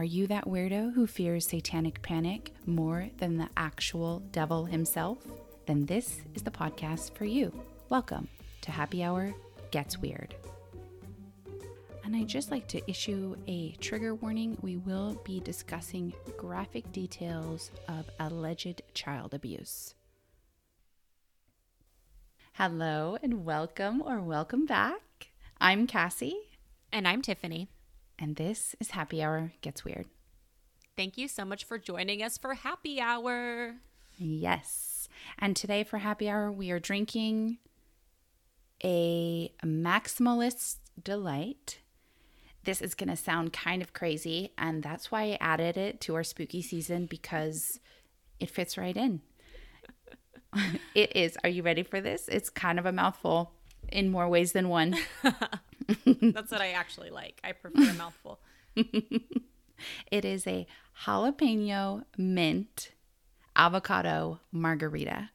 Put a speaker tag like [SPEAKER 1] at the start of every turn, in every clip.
[SPEAKER 1] Are you that weirdo who fears satanic panic more than the actual devil himself? Then this is the podcast for you. Welcome to Happy Hour Gets Weird. And I'd just like to issue a trigger warning. We will be discussing graphic details of alleged child abuse. Hello and welcome or welcome back. I'm Cassie,
[SPEAKER 2] And I'm Tiffany.
[SPEAKER 1] And this is Happy Hour Gets Weird.
[SPEAKER 2] Thank you so much for joining us for happy hour.
[SPEAKER 1] Yes. And today for happy hour, we are drinking a maximalist delight. This is going to sound kind of crazy, and that's why I added it to our spooky season because it fits right in. it is. Are you ready for this? It's kind of a mouthful in more ways than one.
[SPEAKER 2] That's what I actually like. I prefer a mouthful.
[SPEAKER 1] It is a jalapeno mint avocado margarita.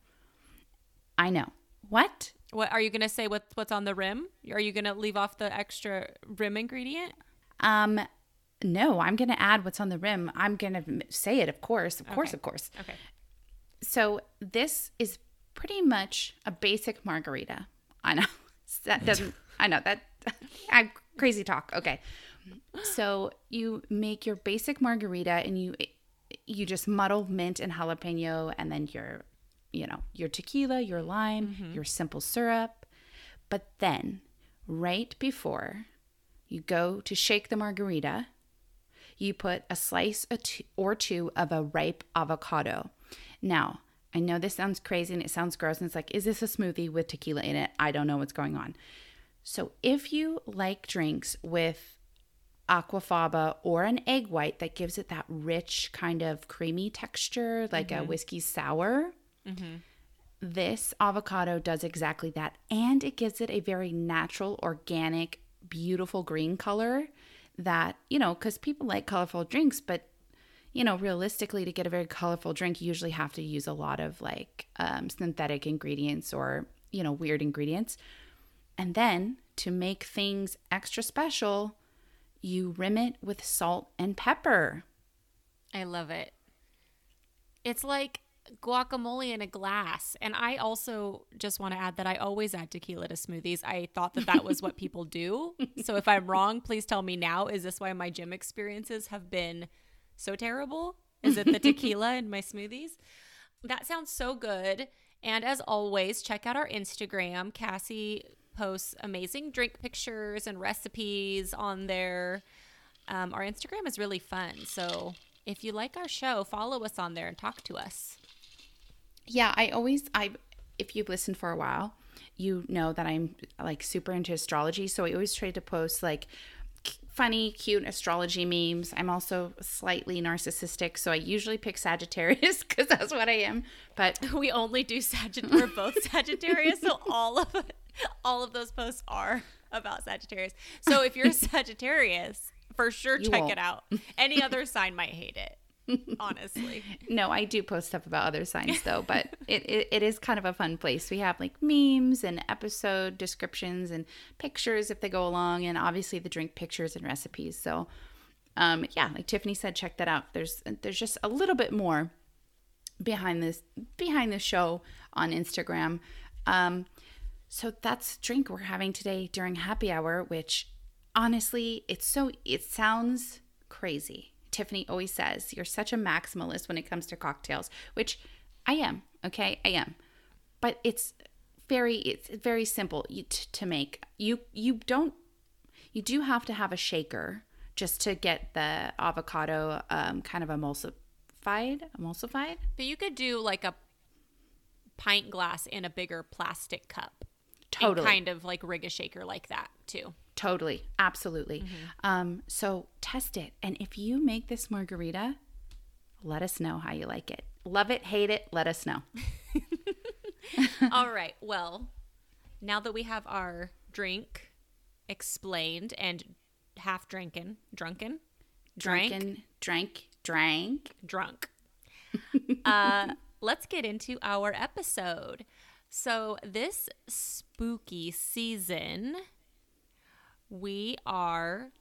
[SPEAKER 1] I know. What?
[SPEAKER 2] What are you gonna say? What what's on the rim? Are you gonna leave off the extra rim ingredient?
[SPEAKER 1] Um, no, I'm going to add what's on the rim. I'm going to say it, of course, of course, of course.
[SPEAKER 2] Okay.
[SPEAKER 1] So this is pretty much a basic margarita. I know that doesn't. I know that. Crazy talk. Okay. So you make your basic margarita, and you you just muddle mint and jalapeno, and then your you know your tequila, your lime, mm-hmm. your simple syrup. But then, right before you go to shake the margarita, you put a slice or two of a ripe avocado. Now, I know this sounds crazy and it sounds gross, and it's like, is this a smoothie with tequila in it? I don't know what's going on. So, if you like drinks with aquafaba or an egg white that gives it that rich kind of creamy texture, like a whiskey sour, this avocado does exactly that. And it gives it a very natural, organic, beautiful green color that, you know, because people like colorful drinks, but, you know, realistically, to get a very colorful drink, you usually have to use a lot of like um, synthetic ingredients or, you know, weird ingredients. And then to make things extra special, you rim it with salt and pepper.
[SPEAKER 2] I love it. It's like guacamole in a glass. And I also just want to add that I always add tequila to smoothies. I thought that that was what people do. So if I'm wrong, please tell me now. Is this why my gym experiences have been so terrible? Is it the tequila in my smoothies? That sounds so good. And as always, check out our Instagram. Cassie posts amazing drink pictures and recipes on there. Um, our Instagram is really fun. So if you like our show, follow us on there and talk to us.
[SPEAKER 1] Yeah, I always I if you've listened for a while, you know that I'm like super into astrology, so I always try to post like funny, cute astrology memes. I'm also slightly narcissistic, so I usually pick Sagittarius cuz that's what I am. But
[SPEAKER 2] We only do Sagittarius. We're both Sagittarius, so all of all of those posts are about Sagittarius. So if you're a Sagittarius, for sure
[SPEAKER 1] You
[SPEAKER 2] check
[SPEAKER 1] won't.
[SPEAKER 2] it out. Any other sign might hate it. Honestly.
[SPEAKER 1] no, I do post stuff about other signs though, but it, it, it is kind of a fun place. We have like memes and episode descriptions and pictures if they go along, and obviously the drink pictures and recipes. So, um, yeah, like Tiffany said, check that out. There's there's just a little bit more behind this behind the show on Instagram. Um, so that's drink we're having today during happy hour, which honestly, it's so it sounds crazy. Tiffany always says you're such a maximalist when it comes to cocktails, which I am. Okay, I am, but it's very it's very simple to make. You you don't you do have to have a shaker just to get the avocado um, kind of emulsified emulsified.
[SPEAKER 2] But you could do like a pint glass in a bigger plastic cup.
[SPEAKER 1] Totally.
[SPEAKER 2] Kind of like rig a shaker like that too.
[SPEAKER 1] Totally. Absolutely. Um, so test it. And if you make this margarita, let us know how you like it. Love it, hate it, let us know.
[SPEAKER 2] All right. Well, now that we have our drink explained and half drinking, drunken, drank,
[SPEAKER 1] Drunken, drank, drank.
[SPEAKER 2] drunk. uh, let's get into our episode. So, this spooky season, we are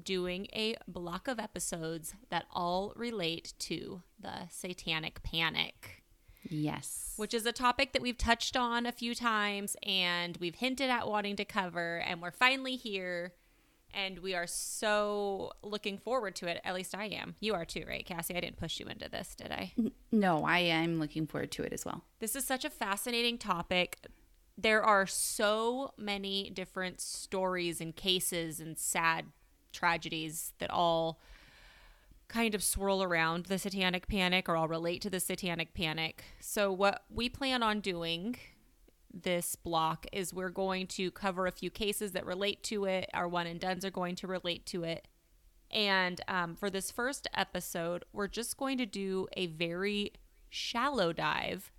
[SPEAKER 2] doing a block of episodes that all relate to the satanic panic.
[SPEAKER 1] Yes.
[SPEAKER 2] Which is a topic that we've touched on a few times and we've hinted at wanting to cover, and we're finally here. And we are so looking forward to it. At least I am. You are too, right, Cassie? I didn't push you into this, did I?
[SPEAKER 1] No, I am looking forward to it as well.
[SPEAKER 2] This is such a fascinating topic. There are so many different stories and cases and sad tragedies that all kind of swirl around the satanic panic or all relate to the satanic panic. So, what we plan on doing this block is we're going to cover a few cases that relate to it. Our one and duns are going to relate to it. And um, for this first episode, we're just going to do a very shallow dive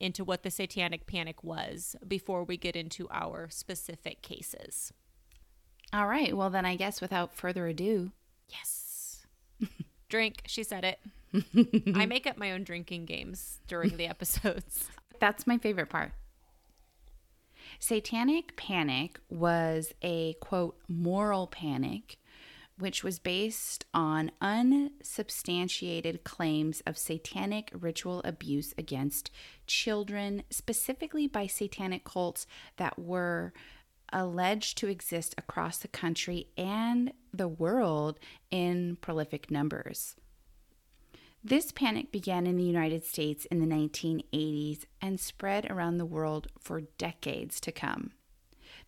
[SPEAKER 2] into what the satanic panic was before we get into our specific cases.
[SPEAKER 1] All right. Well, then I guess without further ado,
[SPEAKER 2] Yes. Drink, she said it. I make up my own drinking games during the episodes.
[SPEAKER 1] that's my favorite part. Satanic panic was a quote moral panic which was based on unsubstantiated claims of satanic ritual abuse against children, specifically by satanic cults that were alleged to exist across the country and the world in prolific numbers. This panic began in the United States in the 1980s and spread around the world for decades to come.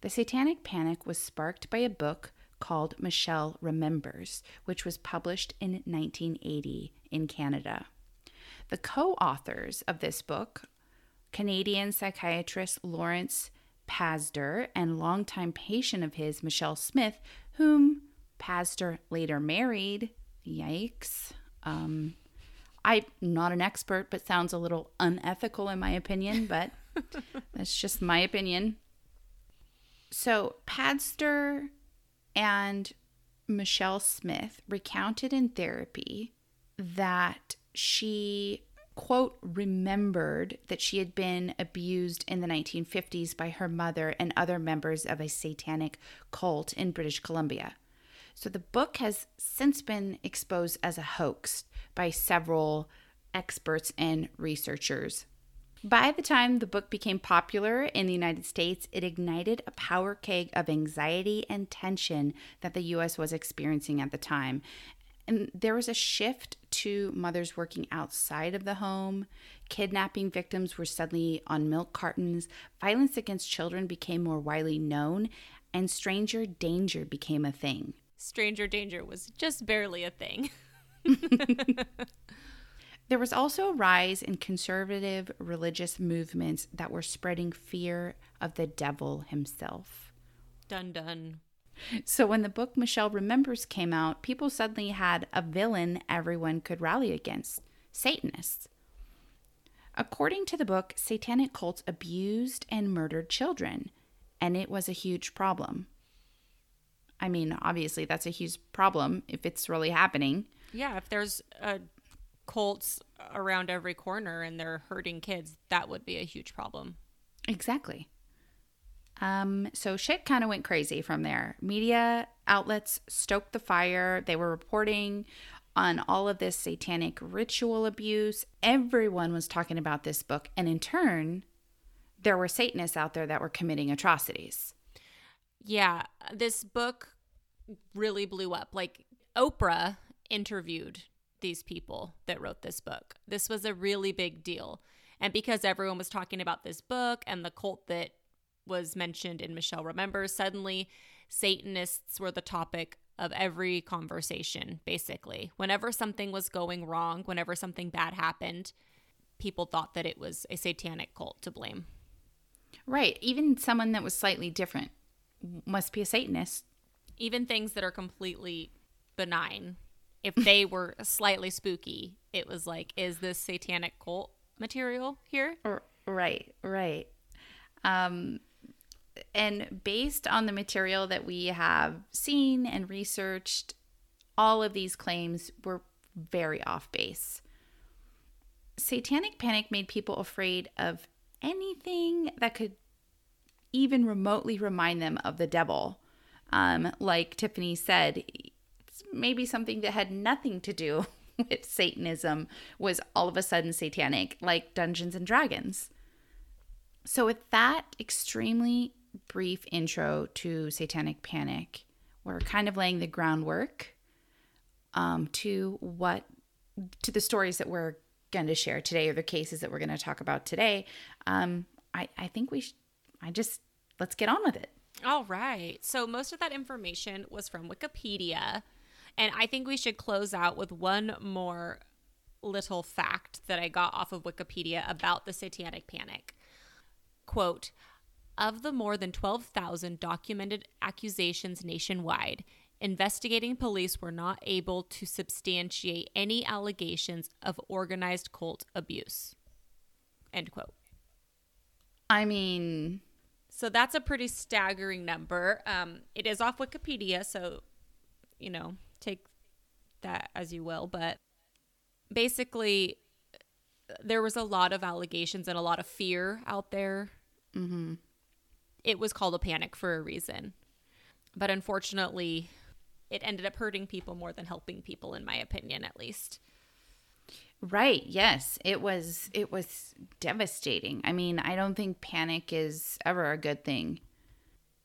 [SPEAKER 1] The satanic panic was sparked by a book called Michelle Remembers, which was published in 1980 in Canada. The co authors of this book, Canadian psychiatrist Lawrence Pazder and longtime patient of his, Michelle Smith, whom Pazder later married. Yikes. Um, I'm not an expert, but sounds a little unethical in my opinion, but that's just my opinion. So, Pazder and Michelle Smith recounted in therapy that she, quote, remembered that she had been abused in the 1950s by her mother and other members of a satanic cult in British Columbia. So the book has since been exposed as a hoax by several experts and researchers. By the time the book became popular in the United States, it ignited a power keg of anxiety and tension that the US was experiencing at the time. And there was a shift to mothers working outside of the home. Kidnapping victims were suddenly on milk cartons. Violence against children became more widely known, and stranger danger became a thing.
[SPEAKER 2] Stranger danger was just barely a thing.
[SPEAKER 1] There was also a rise in conservative religious movements that were spreading fear of the devil himself.
[SPEAKER 2] Dun dun.
[SPEAKER 1] So when the book Michelle Remembers came out, people suddenly had a villain everyone could rally against Satanists. According to the book, satanic cults abused and murdered children, and it was a huge problem. I mean, obviously, that's a huge problem if it's really happening.
[SPEAKER 2] Yeah, if there's a cults around every corner and they're hurting kids, that would be a huge problem.
[SPEAKER 1] Exactly. Um, so shit kind of went crazy from there. Media outlets stoked the fire. They were reporting on all of this satanic ritual abuse. Everyone was talking about this book. And in turn, there were Satanists out there that were committing atrocities.
[SPEAKER 2] Yeah, this book really blew up. Like Oprah interviewed these people that wrote this book. This was a really big deal. And because everyone was talking about this book and the cult that was mentioned in Michelle Remembers, suddenly Satanists were the topic of every conversation, basically. Whenever something was going wrong, whenever something bad happened, people thought that it was a satanic cult to blame.
[SPEAKER 1] Right. Even someone that was slightly different must be a Satanist.
[SPEAKER 2] Even things that are completely benign, if they were slightly spooky, it was like, is this satanic cult material here?
[SPEAKER 1] Right, right. Um, and based on the material that we have seen and researched, all of these claims were very off base. Satanic panic made people afraid of anything that could even remotely remind them of the devil. Um, like Tiffany said, maybe something that had nothing to do with Satanism was all of a sudden satanic, like Dungeons and Dragons. So, with that extremely brief intro to Satanic Panic, we're kind of laying the groundwork um, to what to the stories that we're going to share today or the cases that we're going to talk about today. Um, I I think we sh- I just let's get on with it.
[SPEAKER 2] All right. So most of that information was from Wikipedia. And I think we should close out with one more little fact that I got off of Wikipedia about the Satanic Panic. Quote Of the more than 12,000 documented accusations nationwide, investigating police were not able to substantiate any allegations of organized cult abuse. End quote.
[SPEAKER 1] I mean,
[SPEAKER 2] So that's a pretty staggering number. Um, it is off Wikipedia, so you know, take that as you will. But basically, there was a lot of allegations and a lot of fear out there. Mm-hmm. It was called a panic for a reason, but unfortunately, it ended up hurting people more than helping people, in my opinion, at least.
[SPEAKER 1] Right. Yes. It was it was devastating. I mean, I don't think panic is ever a good thing.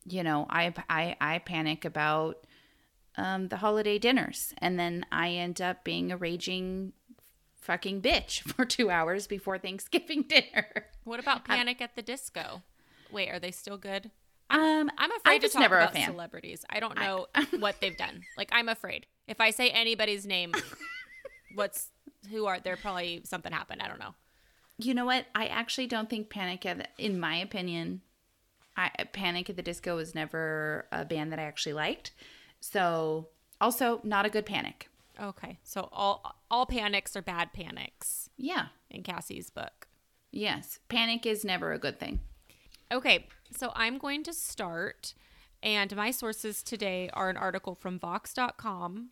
[SPEAKER 1] You know, I I I panic about um the holiday dinners and then I end up being a raging fucking bitch for 2 hours before Thanksgiving dinner.
[SPEAKER 2] What about Panic at the Disco? Wait, are they still good?
[SPEAKER 1] Um
[SPEAKER 2] I'm afraid
[SPEAKER 1] I'm just
[SPEAKER 2] to talk
[SPEAKER 1] never a
[SPEAKER 2] about
[SPEAKER 1] fan.
[SPEAKER 2] celebrities. I don't know what they've done. Like I'm afraid. If I say anybody's name, what's who are there probably something happened. I don't know.
[SPEAKER 1] You know what? I actually don't think Panic at the, in my opinion, I Panic at the Disco was never a band that I actually liked. So, also not a good Panic.
[SPEAKER 2] Okay. So all all panics are bad panics
[SPEAKER 1] Yeah.
[SPEAKER 2] in Cassie's book.
[SPEAKER 1] Yes. Panic is never a good thing.
[SPEAKER 2] Okay, so I'm going to start, and my sources today are an article from Vox.com,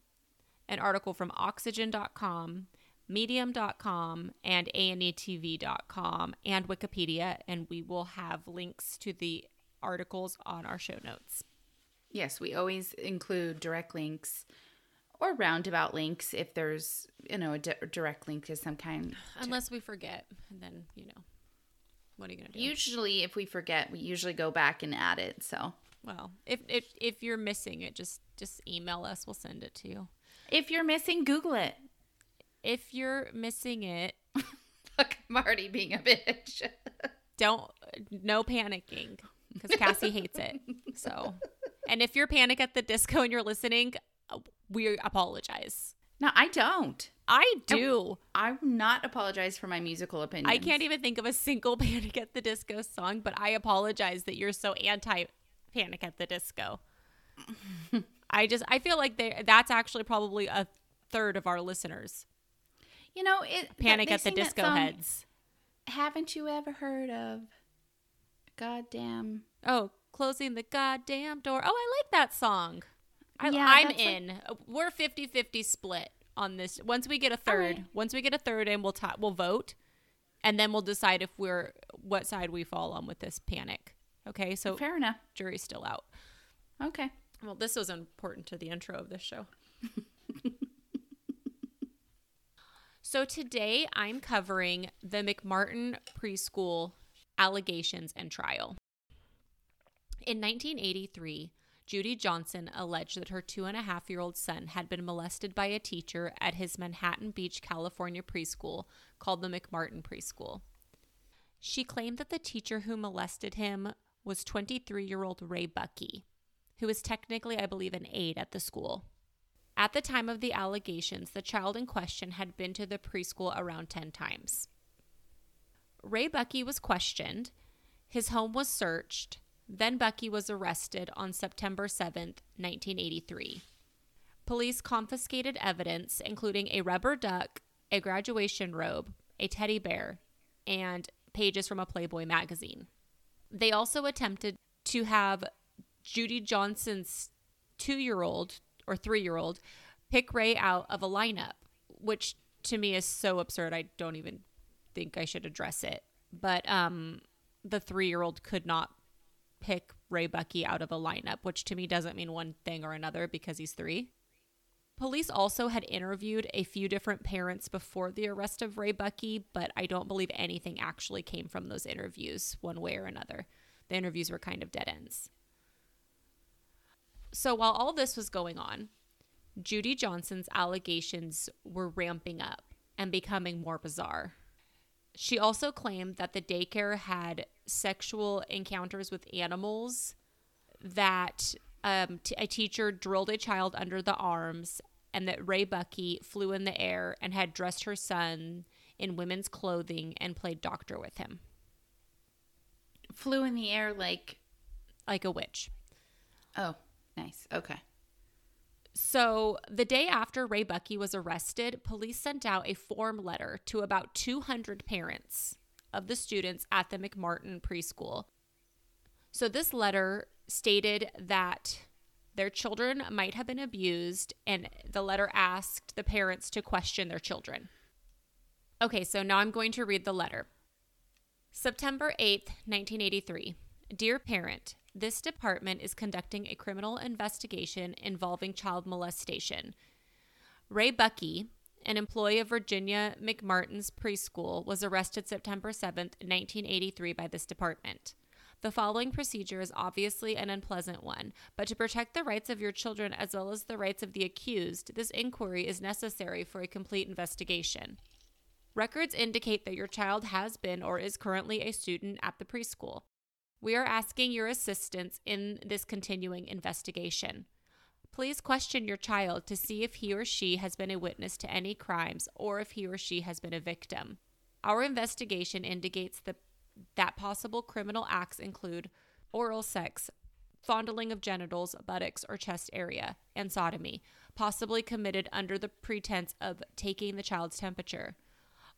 [SPEAKER 2] an article from Oxygen.com, Medium.com, and ANETV.com, and Wikipedia, and we will have links to the articles on our show notes.
[SPEAKER 1] Yes, we always include direct links or roundabout links if there's, you know, a di- direct link to some kind.
[SPEAKER 2] Unless we forget, and then, you know, what are you going to do?
[SPEAKER 1] Usually, if we forget, we usually go back and add it. So,
[SPEAKER 2] well, if, if, if you're missing it, just, just email us. We'll send it to you.
[SPEAKER 1] if you're missing, Google it.
[SPEAKER 2] If you're missing it,
[SPEAKER 1] Look, I'm already being a bitch.
[SPEAKER 2] don't no panicking because Cassie hates it. So, and if you're panic at the disco and you're listening, uh, we apologize.
[SPEAKER 1] no, I don't.
[SPEAKER 2] I do.
[SPEAKER 1] I will not apologize for my musical opinions.
[SPEAKER 2] I can't even think of a single Panic at the Disco song, but I apologize that you're so anti Panic at the Disco. I just I feel like they that's actually probably a third of our listeners.
[SPEAKER 1] You know, it
[SPEAKER 2] Panic at the Disco
[SPEAKER 1] song,
[SPEAKER 2] heads.
[SPEAKER 1] Haven't you ever heard of goddamn
[SPEAKER 2] Oh, closing the goddamn door. Oh, I like that song. I,
[SPEAKER 1] Yeah,
[SPEAKER 2] I'm
[SPEAKER 1] that's like-
[SPEAKER 2] in. We're 50-50 split on this. Once we get a third,
[SPEAKER 1] right.
[SPEAKER 2] once we get a third in, we'll ta- we'll vote and then we'll decide if we're what side we fall on with this panic. Okay? So
[SPEAKER 1] fair enough.
[SPEAKER 2] jury's still out.
[SPEAKER 1] Okay.
[SPEAKER 2] Well, this was important to the intro of this show. so today I'm covering the McMartin preschool allegations and trial. In 1983, Judy Johnson alleged that her two and a half year old son had been molested by a teacher at his Manhattan Beach, California preschool called the McMartin Preschool. She claimed that the teacher who molested him was 23 year old Ray Buckey, who was technically, I believe, an aide at the school. At the time of the allegations, the child in question had been to the preschool around 10 times. Ray Buckey was questioned, his home was searched, then Buckey was arrested on September 7th, 1983. Police confiscated evidence, including a rubber duck, a graduation robe, a teddy bear, and pages from a Playboy magazine. They also attempted to have Judy Johnson's two year old or three year old pick Ray out of a lineup, which to me is so absurd. I don't even think I should address it. But um, the three year old could not pick Ray Buckey out of a lineup, which to me doesn't mean one thing or another because he's three. Police also had interviewed a few different parents before the arrest of Ray Buckey, but I don't believe anything actually came from those interviews one way or another. The interviews were kind of dead ends. So while all this was going on, Judy Johnson's allegations were ramping up and becoming more bizarre. She also claimed that the daycare had sexual encounters with animals, that um, t- a teacher drilled a child under the arms, and that Ray Buckey flew in the air and had dressed her son in women's clothing and played doctor with him.
[SPEAKER 1] Flew in the air like.
[SPEAKER 2] Like a witch.
[SPEAKER 1] Oh, nice. Okay.
[SPEAKER 2] So, the day after Ray Buckey was arrested, police sent out a form letter to about 200 parents of the students at the McMartin preschool. So, this letter stated that their children might have been abused, and the letter asked the parents to question their children. Okay, so now I'm going to read the letter. September 8th, 1983. Dear parent, this department is conducting a criminal investigation involving child molestation. Ray Buckey, an employee of Virginia McMartin's preschool, was arrested September 7, 1983, by this department. The following procedure is obviously an unpleasant one, but to protect the rights of your children as well as the rights of the accused, this inquiry is necessary for a complete investigation. Records indicate that your child has been or is currently a student at the preschool. We are asking your assistance in this continuing investigation. Please question your child to see if he or she has been a witness to any crimes or if he or she has been a victim. Our investigation indicates that, that possible criminal acts include oral sex, fondling of genitals, buttocks, or chest area, and sodomy, possibly committed under the pretense of taking the child's temperature.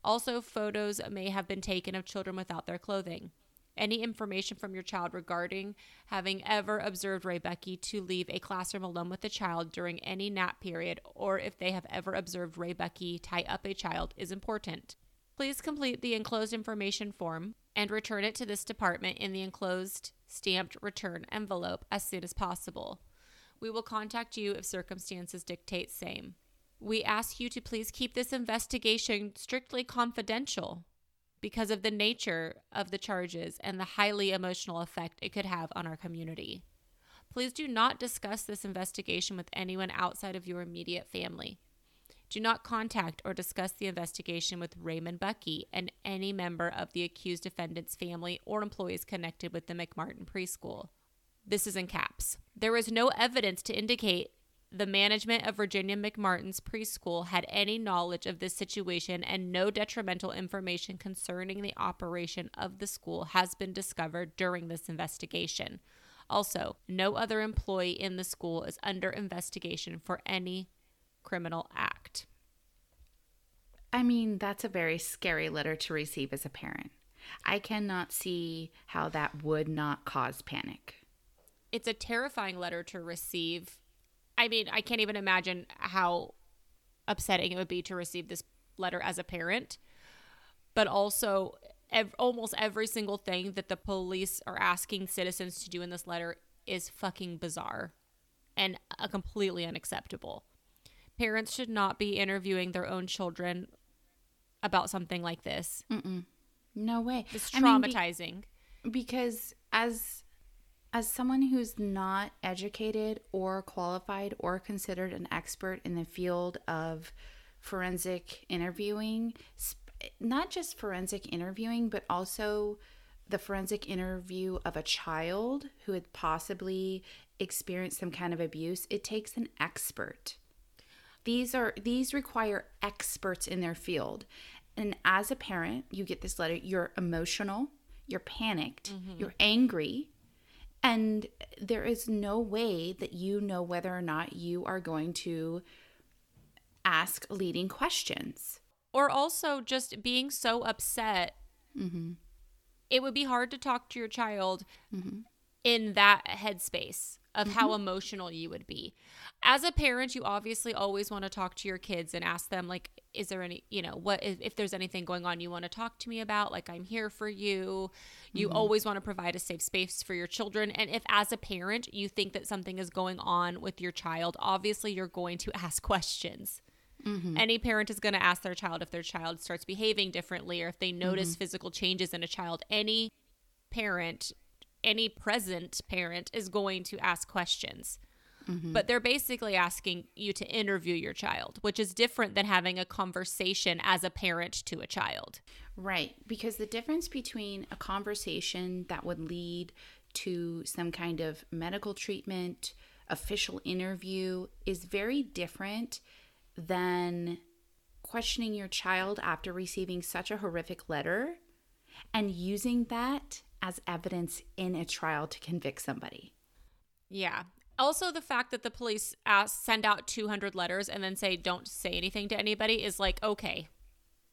[SPEAKER 2] Also, photos may have been taken of children without their clothing any information from your child regarding having ever observed Ray Buckey to leave a classroom alone with the child during any nap period or if they have ever observed Ray Buckey tie up a child is important. Please complete the enclosed information form and return it to this department in the enclosed stamped return envelope as soon as possible. We will contact you if circumstances dictate same. We ask you to please keep this investigation strictly confidential because of the nature of the charges and the highly emotional effect it could have on our community. Please do not discuss this investigation with anyone outside of your immediate family. Do not contact or discuss the investigation with Raymond Buckey and any member of the accused defendant's family or employees connected with the McMartin preschool. This is in caps. There is no evidence to indicate the management of Virginia McMartin's preschool had any knowledge of this situation, and no detrimental information concerning the operation of the school has been discovered during this investigation. Also, no other employee in the school is under investigation for any criminal act.
[SPEAKER 1] I mean, that's a very scary letter to receive as a parent. I cannot see how that would not cause panic.
[SPEAKER 2] It's a terrifying letter to receive I mean, I can't even imagine how upsetting it would be to receive this letter as a parent. But also, ev- almost every single thing that the police are asking citizens to do in this letter is fucking bizarre and uh, completely unacceptable. Parents should not be interviewing their own children about something like this.
[SPEAKER 1] Mm-mm. No way.
[SPEAKER 2] It's traumatizing.
[SPEAKER 1] I mean, be- because as as someone who's not educated or qualified or considered an expert in the field of forensic interviewing, not just forensic interviewing, but also the forensic interview of a child who had possibly experienced some kind of abuse, it takes an expert. These are these require experts in their field. And as a parent, you get this letter, you're emotional, you're panicked, mm-hmm. you're angry, and there is no way that you know whether or not you are going to ask leading questions.
[SPEAKER 2] Or also just being so upset. Mm-hmm. It would be hard to talk to your child mm-hmm. in that headspace. Of how mm-hmm. emotional you would be. As a parent, you obviously always want to talk to your kids and ask them like is there any, you know, what if, if there's anything going on you want to talk to me about, like I'm here for you. You mm-hmm. always want to provide a safe space for your children and if as a parent you think that something is going on with your child, obviously you're going to ask questions. Mm-hmm. Any parent is going to ask their child if their child starts behaving differently or if they notice physical changes in a child. Any parent, any present parent is going to ask questions. Mm-hmm. But they're basically asking you to interview your child, which is different than having a conversation as a parent to a child.
[SPEAKER 1] Right. Because the difference between a conversation that would lead to some kind of medical treatment, official interview, is very different than questioning your child after receiving such a horrific letter and using that as evidence in a trial to convict somebody.
[SPEAKER 2] Yeah. Also, the fact that the police ask, send out 200 letters and then say, don't say anything to anybody is like, okay,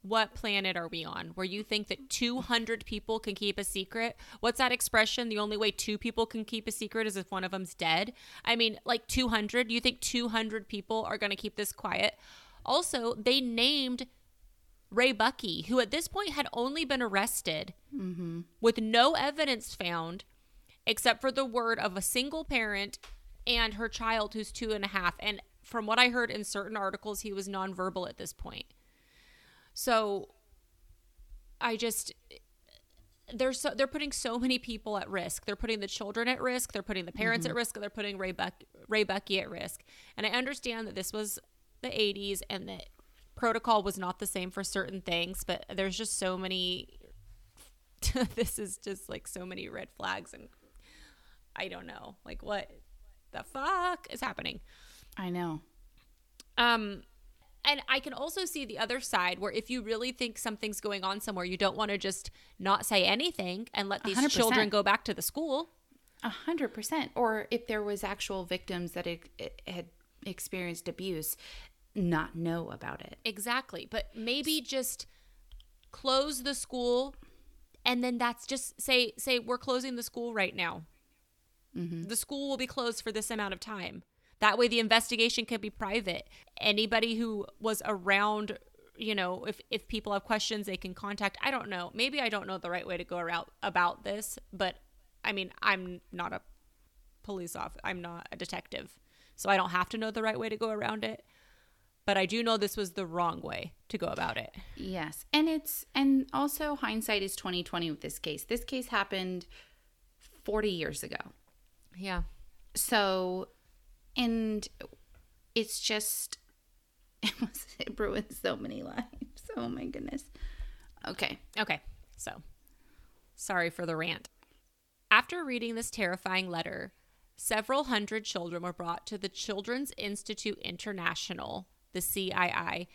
[SPEAKER 2] what planet are we on where you think that 200 people can keep a secret? What's that expression? The only way two people can keep a secret is if one of them's dead. I mean, like 200. You think 200 people are going to keep this quiet? Also, they named Ray Buckey, who at this point had only been arrested mm-hmm. with no evidence found except for the word of a single parent and her child who's two and a half. And from what I heard in certain articles, he was nonverbal at this point. So I just they're so they're putting so many people at risk. They're putting the children at risk. They're putting the parents at mm-hmm. risk. They're putting Ray Buck Ray Buckey at risk. And I understand that this was the 80s and that protocol was not the same for certain things, but there's just so many. this is just like so many red flags, and I don't know, like what the fuck is happening.
[SPEAKER 1] I know.
[SPEAKER 2] Um, and I can also see the other side where if you really think something's going on somewhere, you don't want to just not say anything and let these
[SPEAKER 1] 100%.
[SPEAKER 2] children go back to the school.
[SPEAKER 1] A hundred percent. Or if there was actual victims that had, had experienced abuse, not know about it.
[SPEAKER 2] Exactly. But maybe just close the school and then that's just say say we're closing the school right now. Mm-hmm. The school will be closed for this amount of time. That way the investigation can be private. Anybody who was around, you know, if if people have questions they can contact. I don't know. Maybe I don't know the right way to go around about this, but I mean, I'm not a police officer. I'm not a detective. So I don't have to know the right way to go around it. But I do know this was the wrong way to go about it.
[SPEAKER 1] Yes. And it's and also hindsight is 2020 with this case. This case happened 40 years ago.
[SPEAKER 2] Yeah.
[SPEAKER 1] So and it's just it was it ruined so many lives. Oh my goodness. Okay.
[SPEAKER 2] Okay. So, sorry for the rant. After reading this terrifying letter, several hundred children were brought to the Children's Institute International, the CII,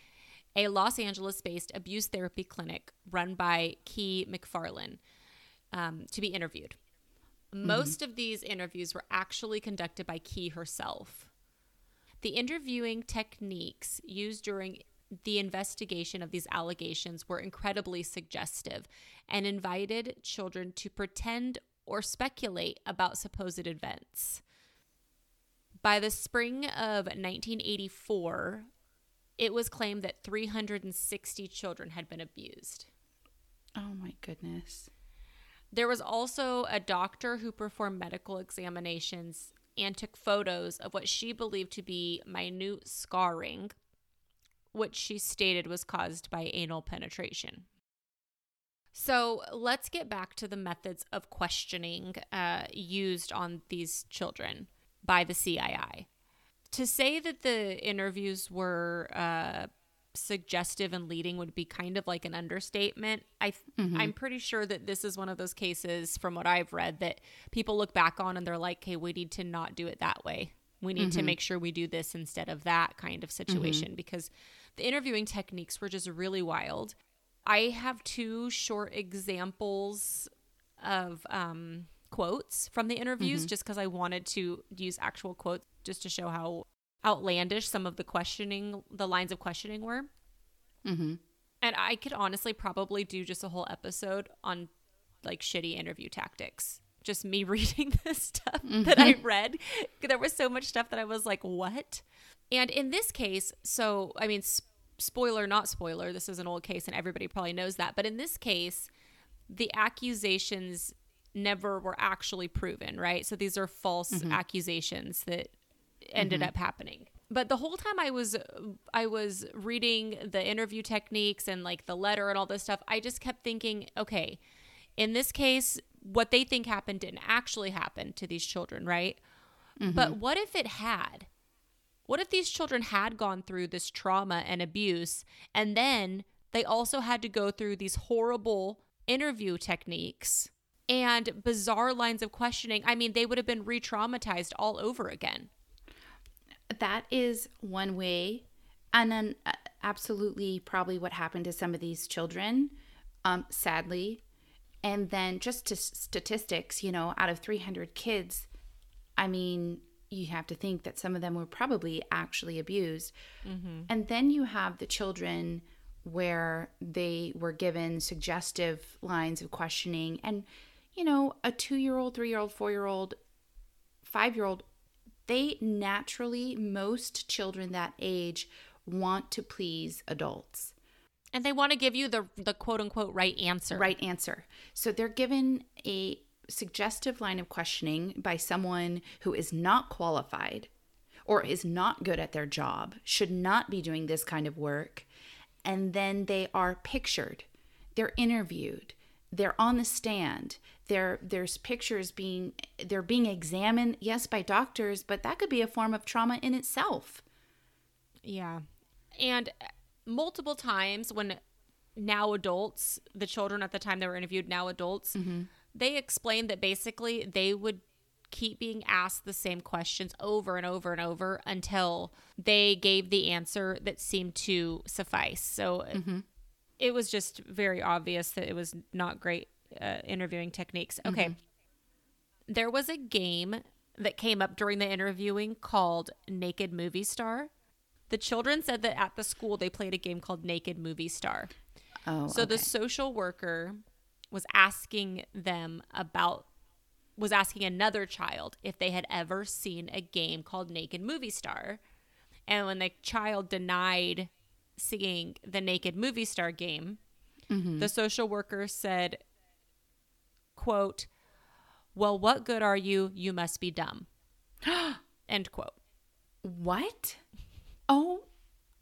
[SPEAKER 2] a Los Angeles based abuse therapy clinic run by Kee MacFarlane, um, to be interviewed. Most of these interviews were actually conducted by Kee herself. The interviewing techniques used during the investigation of these allegations were incredibly suggestive and invited children to pretend or speculate about supposed events. By the spring of 1984, it was claimed that 360 children had been abused.
[SPEAKER 1] Oh my goodness.
[SPEAKER 2] There was also a doctor who performed medical examinations and took photos of what she believed to be minute scarring, which she stated was caused by anal penetration. So let's get back to the methods of questioning uh, used on these children by the CII. To say that the interviews were uh, suggestive and leading would be kind of like an understatement. I I'm pretty sure that this is one of those cases from what I've read that people look back on and they're like, "Okay, we need to not do it that way. We need to make sure we do this instead of that kind of situation because the interviewing techniques were just really wild. I have two short examples of um, quotes from the interviews just because I wanted to use actual quotes just to show how outlandish some of the questioning, the lines of questioning were.
[SPEAKER 1] Mm-hmm.
[SPEAKER 2] And I could honestly probably do just a whole episode on like shitty interview tactics just me reading this stuff that I read. There was so much stuff that I was like, what? And in this case, so, I mean, s- spoiler, not spoiler, this is an old case and everybody probably knows that. But in this case, the accusations never were actually proven, right? So these are false mm-hmm. accusations that ended mm-hmm. up happening. But the whole time I was I was reading the interview techniques and like the letter and all this stuff, I just kept thinking, okay, in this case, what they think happened didn't actually happen to these children, right? Mm-hmm. But what if it had? What if these children had gone through this trauma and abuse and then they also had to go through these horrible interview techniques and bizarre lines of questioning? I mean, they would have been re traumatized all over again.
[SPEAKER 1] That is one way. And then, uh, absolutely, probably what happened to some of these children, um, sadly. And then, just to statistics, you know, out of 300 kids, I mean, you have to think that some of them were probably actually abused. And then you have the children where they were given suggestive lines of questioning. And, you know, a two year old, three year old, four year old, five year old, they naturally, most children that age want to please adults.
[SPEAKER 2] And they want to give you the the quote unquote right answer.
[SPEAKER 1] Right answer. So they're given a suggestive line of questioning by someone who is not qualified or is not good at their job, should not be doing this kind of work. And then they are pictured, they're interviewed, they're on the stand. There, there's pictures being they're being examined, yes, by doctors, but that could be a form of trauma in itself.
[SPEAKER 2] Yeah. And uh, multiple times when now adults, the children at the time they were interviewed, now adults, mm-hmm. they explained that basically they would keep being asked the same questions over and over and over until they gave the answer that seemed to suffice. So uh, mm-hmm. It was just very obvious that it was not great uh, interviewing techniques. Okay. There was a game that came up during the interviewing called Naked Movie Star. The children said that at the school they played a game called Naked Movie Star.
[SPEAKER 1] Oh,
[SPEAKER 2] So the social worker was asking them about was asking another child if they had ever seen a game called Naked Movie Star. And when the child denied seeing the Naked Movie Star game, the social worker said, quote, Well, what good are you? You must be dumb. End quote.
[SPEAKER 1] What? Oh,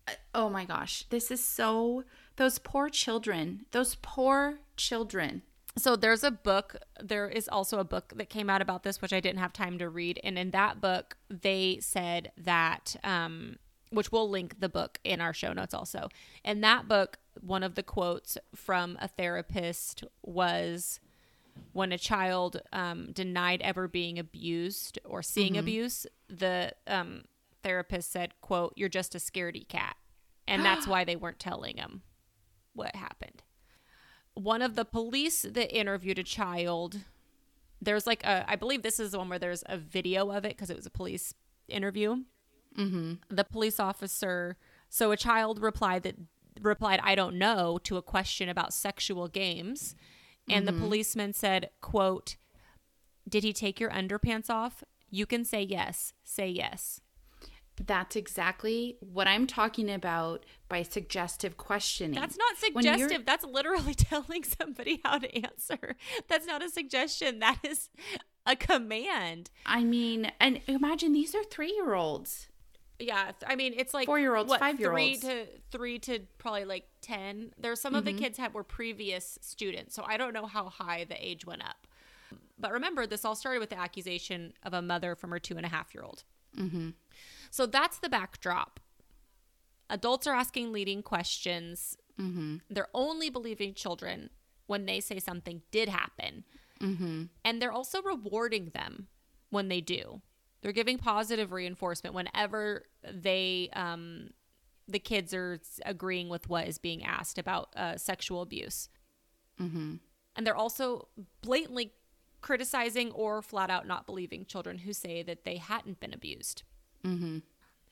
[SPEAKER 1] uh, oh my gosh. This is so, those poor children, those poor children.
[SPEAKER 2] So there's a book. There is also a book that came out about this, which I didn't have time to read. And in that book, they said that, um, which we'll link the book in our show notes also. In that book, one of the quotes from a therapist was when a child um, denied ever being abused or seeing abuse, the um, therapist said, "quote You're just a scaredy cat," and that's why they weren't telling him what happened. One of the police that interviewed a child there's like a i believe this is the one where there's a video of it because it was a police interview mm-hmm. the police officer so a child replied that replied i don't know to a question about sexual games and the policeman said quote did he take your underpants off you can say yes say yes
[SPEAKER 1] That's exactly what I'm talking about by suggestive questioning.
[SPEAKER 2] That's not suggestive. That's literally telling somebody how to answer. That's not a suggestion. That is a command.
[SPEAKER 1] I mean, and imagine these are three year olds.
[SPEAKER 2] Yeah, I mean, it's like
[SPEAKER 1] Four-year-olds, five-year-olds.
[SPEAKER 2] three to three to probably like ten. There's some of the mm-hmm. kids had were previous students, so I don't know how high the age went up. But remember, this all started with the accusation of a mother from her two and a half year old. Mm-hmm. So that's the backdrop. Adults are asking leading questions. Mm-hmm. They're only believing children when they say something did happen. And they're also rewarding them when they do. They're giving positive reinforcement whenever they, um, the kids are agreeing with what is being asked about uh, sexual abuse. And they're also blatantly criticizing or flat out not believing children who say that they hadn't been abused.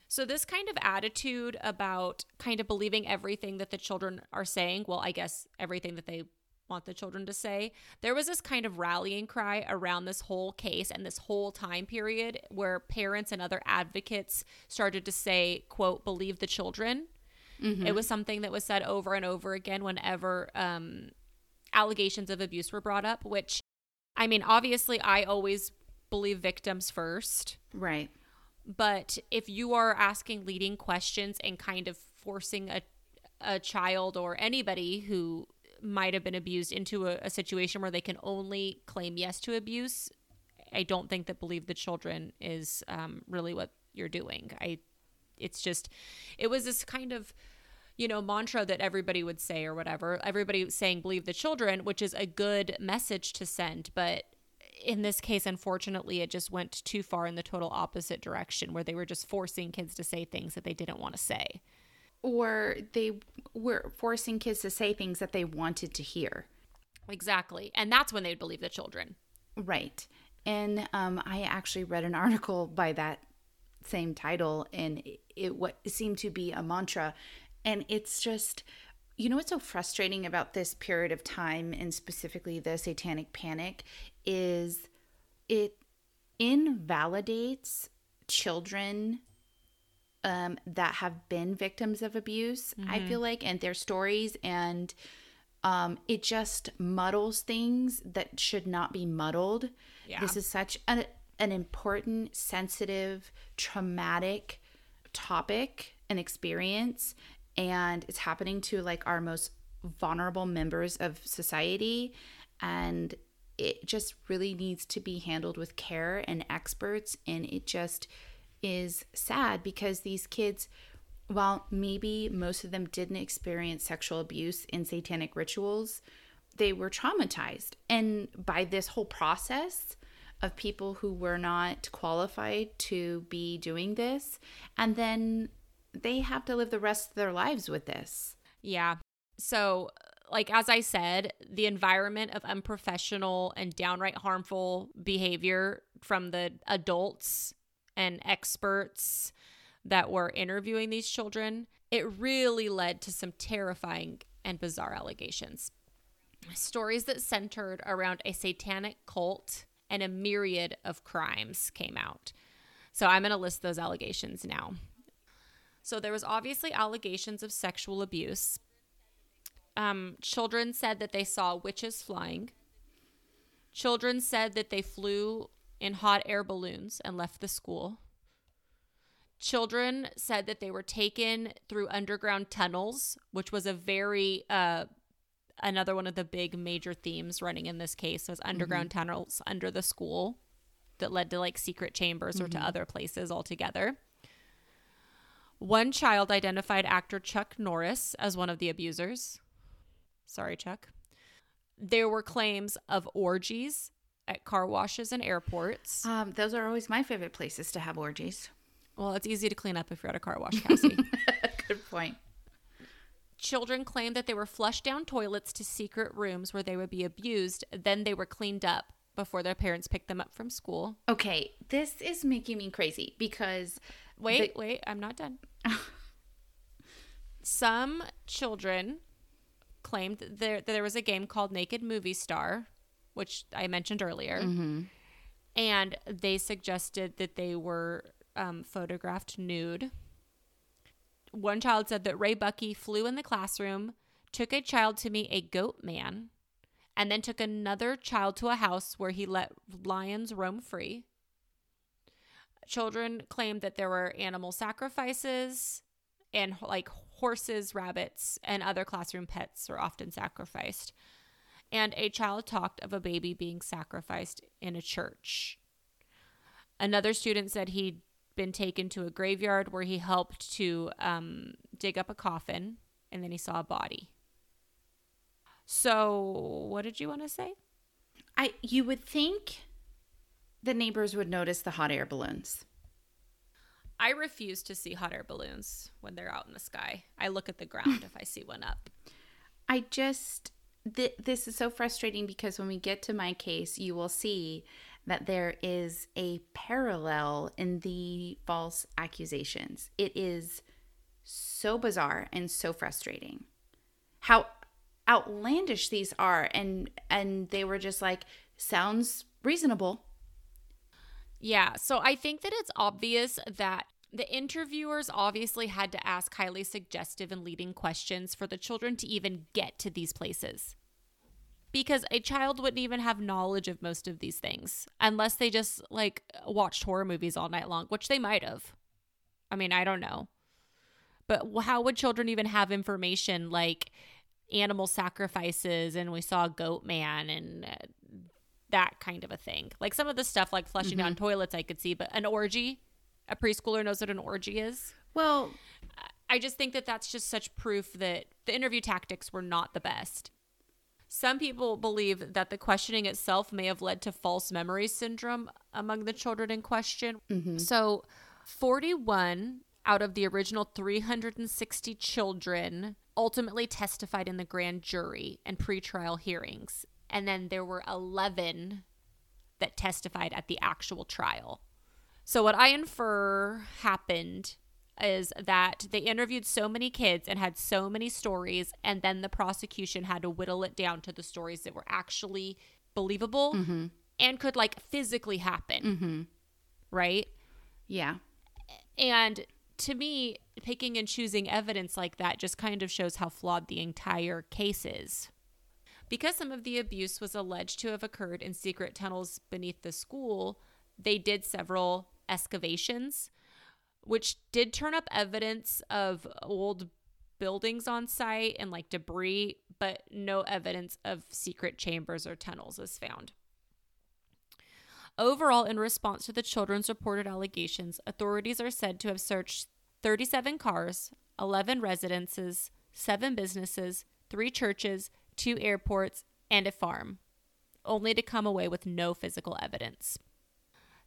[SPEAKER 2] So, this kind of attitude about kind of believing everything that the children are saying, well, I guess everything that they want the children to say. There was this kind of rallying cry around this whole case and this whole time period where parents and other advocates started to say, quote, believe the children. Mm-hmm. It was something that was said over and over again whenever um, allegations of abuse were brought up, which, I mean, obviously, I always believe victims first.
[SPEAKER 1] Right.
[SPEAKER 2] But if you are asking leading questions and kind of forcing a, a child or anybody who might have been abused into a, a situation where they can only claim yes to abuse, I don't think that believe the children is um, really what you're doing. I, it's just, it was this kind of, you know, mantra that everybody would say or whatever. Everybody was saying believe the children, which is a good message to send, but in this case, unfortunately, it just went too far in the total opposite direction where they were just forcing kids to say things that they didn't want to say
[SPEAKER 1] or they were forcing kids to say things that they wanted to hear.
[SPEAKER 2] Exactly. And that's when they'd believe the children.
[SPEAKER 1] Right. And um, I actually read an article by that same title, and it, it what seemed to be a mantra. And it's just, you know, what's so frustrating about this period of time, and specifically the Satanic Panic, is it invalidates children um, that have been victims of abuse, mm-hmm. I feel like, and their stories. And um, it just muddles things that should not be muddled. Yeah. This is such an, an important, sensitive, traumatic topic and experience. And it's happening to like our most vulnerable members of society. And it just really needs to be handled with care and experts. And it just, is sad because these kids, while maybe most of them didn't experience sexual abuse in satanic rituals, they were traumatized. And by this whole process, of people who were not qualified to be doing this. And then they have to live the rest of their lives with this.
[SPEAKER 2] Yeah. So, like, as I said, the environment of unprofessional and downright harmful behavior from the adults and experts that were interviewing these children, it really led to some terrifying and bizarre allegations. Stories that centered around a satanic cult and a myriad of crimes came out. So I'm going to list those allegations now. So there was obviously allegations of sexual abuse. Um, children said that they saw witches flying. Children said that they flew in hot air balloons and left the school. Children said that they were taken through underground tunnels, which was a very uh, another one of the big major themes running in this case was underground mm-hmm. tunnels under the school that led to like secret chambers mm-hmm. or to mm-hmm. other places altogether. One child identified actor Chuck Norris as one of the abusers. Sorry, Chuck. There were claims of orgies at car washes and airports.
[SPEAKER 1] Um, those are always my favorite places to have orgies.
[SPEAKER 2] Well, it's easy to clean up if you're at a car wash, Cassie.
[SPEAKER 1] Good point.
[SPEAKER 2] Children claimed that they were flushed down toilets to secret rooms where they would be abused. Then they were cleaned up before their parents picked them up from school.
[SPEAKER 1] Okay, this is making me crazy because.
[SPEAKER 2] Wait, the- wait, I'm not done. Some children claimed there, that there was a game called Naked Movie Star which I mentioned earlier. Mm-hmm. And they suggested that they were um, photographed nude. One child said that Ray Buckey flew in the classroom, took a child to meet a goat man, and then took another child to a house where he let lions roam free. Children claimed that there were animal sacrifices and like horses, rabbits, and other classroom pets were often sacrificed and a child talked of a baby being sacrificed in a church. Another student said he'd been taken to a graveyard where he helped to um, dig up a coffin and then he saw a body. So, what did you want to say?
[SPEAKER 1] I you would think the neighbors would notice the hot air balloons.
[SPEAKER 2] I refuse to see hot air balloons when they're out in the sky. I look at the ground if I see one up.
[SPEAKER 1] I just th- this is so frustrating because when we get to my case, you will see that there is a parallel in the false accusations. It is so bizarre and so frustrating. How outlandish these are and and they were just like sounds reasonable
[SPEAKER 2] Yeah, so I think that it's obvious that the interviewers obviously had to ask highly suggestive and leading questions for the children to even get to these places. Because a child wouldn't even have knowledge of most of these things unless they just like watched horror movies all night long, which they might have. I mean, I don't know. But how would children even have information like animal sacrifices and we saw a Goat Man and uh, that kind of a thing? Like some of the stuff like flushing down toilets I could see, but an orgy, a preschooler knows what an orgy is.
[SPEAKER 1] well
[SPEAKER 2] I just think that that's just such proof that the interview tactics were not the best. Some people believe that the questioning itself may have led to false memory syndrome among the children in question. Mm-hmm. So, 41 out of the original 360 children ultimately testified in the grand jury and pretrial hearings. And then there were 11 that testified at the actual trial. So, what I infer happened is that they interviewed so many kids and had so many stories, and then the prosecution had to whittle it down to the stories that were actually believable mm-hmm. and could like physically happen. Mm-hmm. Right.
[SPEAKER 1] yeah
[SPEAKER 2] And to me, picking and choosing evidence like that just kind of shows how flawed the entire case is. Because some of the abuse was alleged to have occurred in secret tunnels beneath the school, they did several excavations, which did turn up evidence of old buildings on site and like debris, but no evidence of secret chambers or tunnels was found. Overall, in response to the children's reported allegations, authorities are said to have searched 37 cars, 11 residences, 7 businesses, 3 churches, 2 airports, and a farm, only to come away with no physical evidence.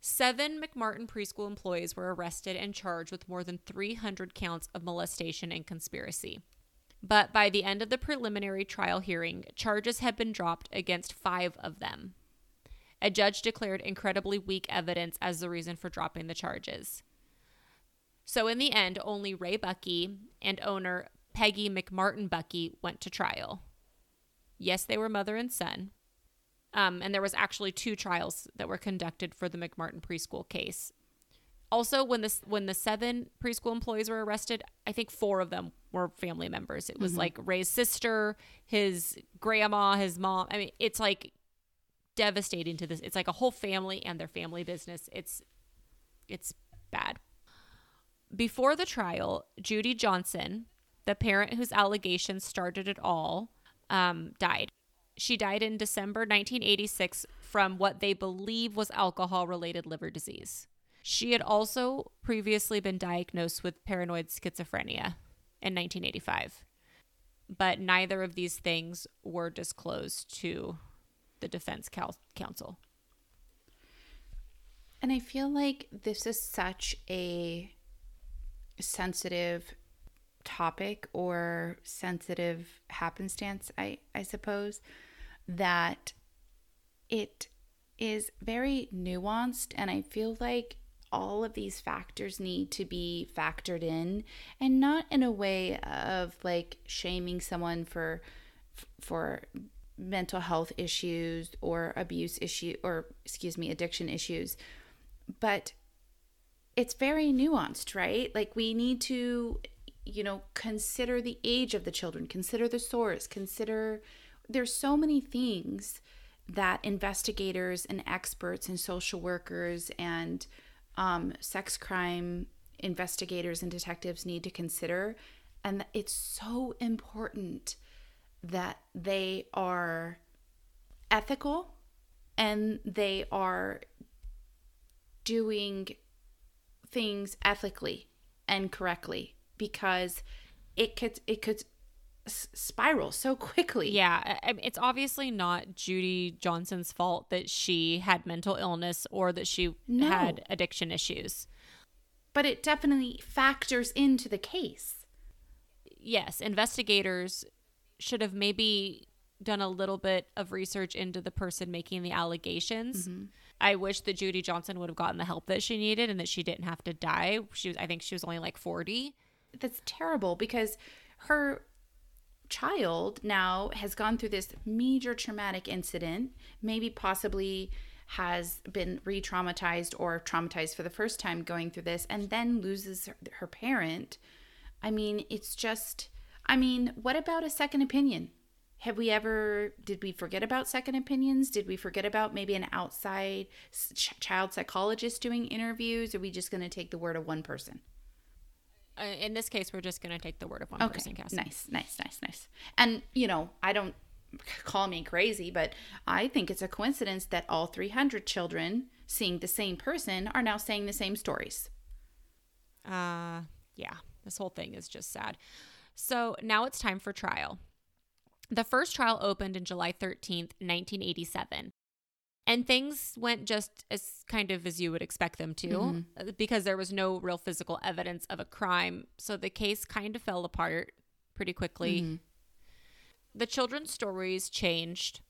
[SPEAKER 2] Seven McMartin preschool employees were arrested and charged with more than 300 counts of molestation and conspiracy. But by the end of the preliminary trial hearing, charges had been dropped against five of them. A judge declared incredibly weak evidence as the reason for dropping the charges. So, in the end, only Ray Buckey and owner Peggy McMartin Buckey went to trial. Yes, they were mother and son. Um, and there was actually two trials that were conducted for the McMartin preschool case. Also, when this when the seven preschool employees were arrested, I think four of them were family members. It was like Ray's sister, his grandma, his mom. I mean, it's like devastating to this. It's like a whole family and their family business. It's it's bad. Before the trial, Judy Johnson, the parent whose allegations started it all, um, died. She died in December 1986 from what they believe was alcohol related liver disease. She had also previously been diagnosed with paranoid schizophrenia in 1985, but neither of these things were disclosed to the defense cal- counsel.
[SPEAKER 1] And I feel like this is such a sensitive topic or sensitive happenstance, I, I suppose, that it is very nuanced. And I feel like all of these factors need to be factored in and not in a way of like shaming someone for for mental health issues or abuse issue or excuse me addiction issues but it's very nuanced right like we need to you know consider the age of the children consider the source consider there's so many things that investigators and experts and social workers and um, sex crime investigators and detectives need to consider. And it's so important that they are ethical and they are doing things ethically and correctly because it could it could s- spiral so quickly.
[SPEAKER 2] Yeah, I- I mean, it's obviously not Judy Johnson's fault that she had mental illness or that she
[SPEAKER 1] No.
[SPEAKER 2] had addiction issues.
[SPEAKER 1] But it definitely factors into the case.
[SPEAKER 2] Yes, investigators should have maybe done a little bit of research into the person making the allegations. Mm-hmm. I wish that Judy Johnson would have gotten the help that she needed and that she didn't have to die. She was I think she was only like 40.
[SPEAKER 1] That's terrible because her child now has gone through this major traumatic incident, maybe possibly has been re traumatized or traumatized for the first time going through this, and then loses her, her parent. I mean, it's just, I mean, what about a second opinion? Have we ever, did we forget about second opinions? Did we forget about maybe an outside ch- child psychologist doing interviews? Are we just going to take the word of one person?
[SPEAKER 2] Uh, in this case, we're just going to take the word of one
[SPEAKER 1] Okay.
[SPEAKER 2] person, Cassie.
[SPEAKER 1] Nice, nice, nice, nice. And, you know, I don't call me crazy, but I think it's a coincidence that all 300 children seeing the same person are now saying the same stories.
[SPEAKER 2] Uh, yeah, this whole thing is just sad. So now it's time for trial. The first trial opened in July 13th, 1987. And things went just as kind of as you would expect them to mm-hmm. uh, because there was no real physical evidence of a crime. So the case kind of fell apart pretty quickly. Mm-hmm. The children's stories changed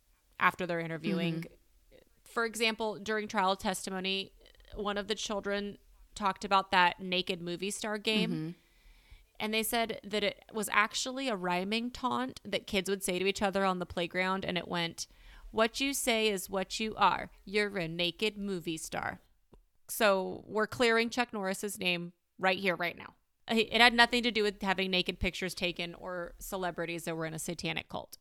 [SPEAKER 2] after their interviewing. Mm-hmm. For example, during trial testimony, one of the children talked about that naked movie star game. And they said that it was actually a rhyming taunt that kids would say to each other on the playground. And it went, What you say is what you are. You're a naked movie star. So we're clearing Chuck Norris's name right here, right now. It had nothing to do with having naked pictures taken or celebrities that were in a satanic cult.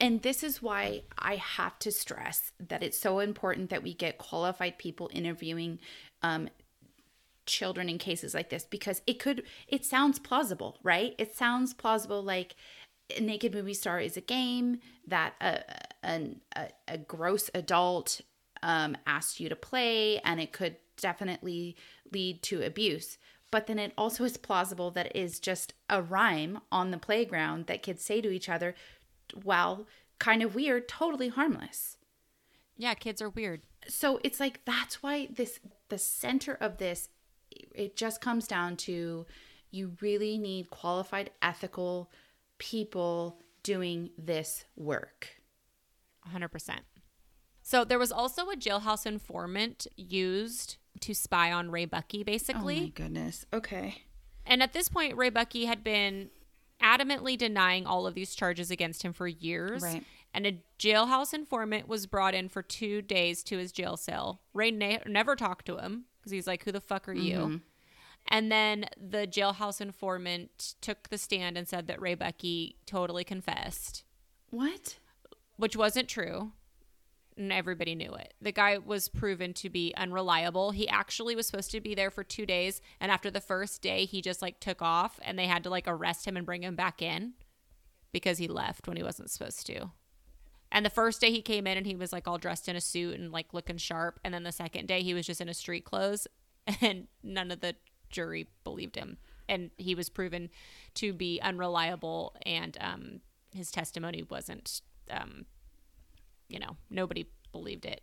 [SPEAKER 1] And this is why I have to stress that it's so important that we get qualified people interviewing um, children in cases like this because it could, it sounds plausible, right? It sounds plausible like a Naked Movie Star is a game that a, an a, a gross adult um, asked you to play, and it could definitely lead to abuse. But then it also is plausible that it is just a rhyme on the playground that kids say to each other while kind of weird, totally harmless.
[SPEAKER 2] Yeah, kids are weird.
[SPEAKER 1] So it's like that's why this the center of this it just comes down to you really need qualified ethical people doing this work.
[SPEAKER 2] 100%. So there was also a jailhouse informant used to spy on Ray Buckey, basically.
[SPEAKER 1] Oh, my goodness. Okay.
[SPEAKER 2] And at this point, Ray Buckey had been adamantly denying all of these charges against him for years.
[SPEAKER 1] Right.
[SPEAKER 2] And a jailhouse informant was brought in for two days to his jail cell. Ray ne- never talked to him because he's like, Who the fuck are you? Mm-hmm. And then the jailhouse informant took the stand and said that Ray Buckey totally confessed,
[SPEAKER 1] What?
[SPEAKER 2] which wasn't true. And everybody knew it. The guy was proven to be unreliable. He actually was supposed to be there for two days. And after the first day, he just like took off and they had to like arrest him and bring him back in because he left when he wasn't supposed to. And the first day he came in and he was like all dressed in a suit and like looking sharp. And then the second day he was just in his street clothes and none of the jury believed him. And he was proven to be unreliable and um, his testimony wasn't, um, you know, nobody believed it.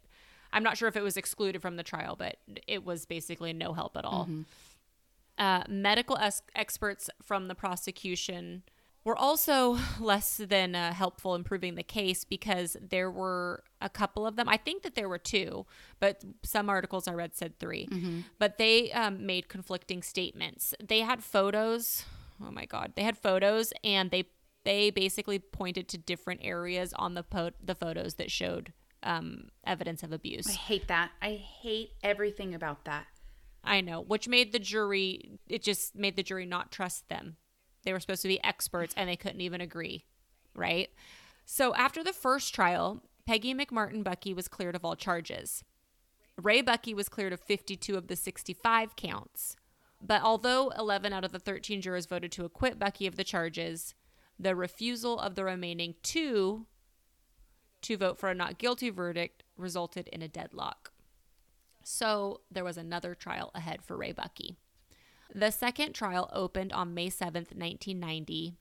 [SPEAKER 2] I'm not sure if it was excluded from the trial, but it was basically no help at all. Uh, medical es- experts from the prosecution were also less than uh, helpful in proving the case because there were a couple of them. I think that there were two, but some articles I read said 3 But they um, made conflicting statements. They had photos. Oh my god, they had photos, and they they basically pointed to different areas on the po- the photos that showed um, evidence of abuse.
[SPEAKER 1] I hate that. I hate everything about that.
[SPEAKER 2] I know, which made the jury, it just made the jury not trust them. They were supposed to be experts and they couldn't even agree, right? So after the first trial, Peggy McMartin Buckey was cleared of all charges. Ray Buckey was cleared of 52 of the 65 counts. But although 11 out of the 13 jurors voted to acquit Buckey of the charges, the refusal of the remaining two to vote for a not guilty verdict resulted in a deadlock. So there was another trial ahead for Ray Buckey. The second trial opened on May 7th, 1990,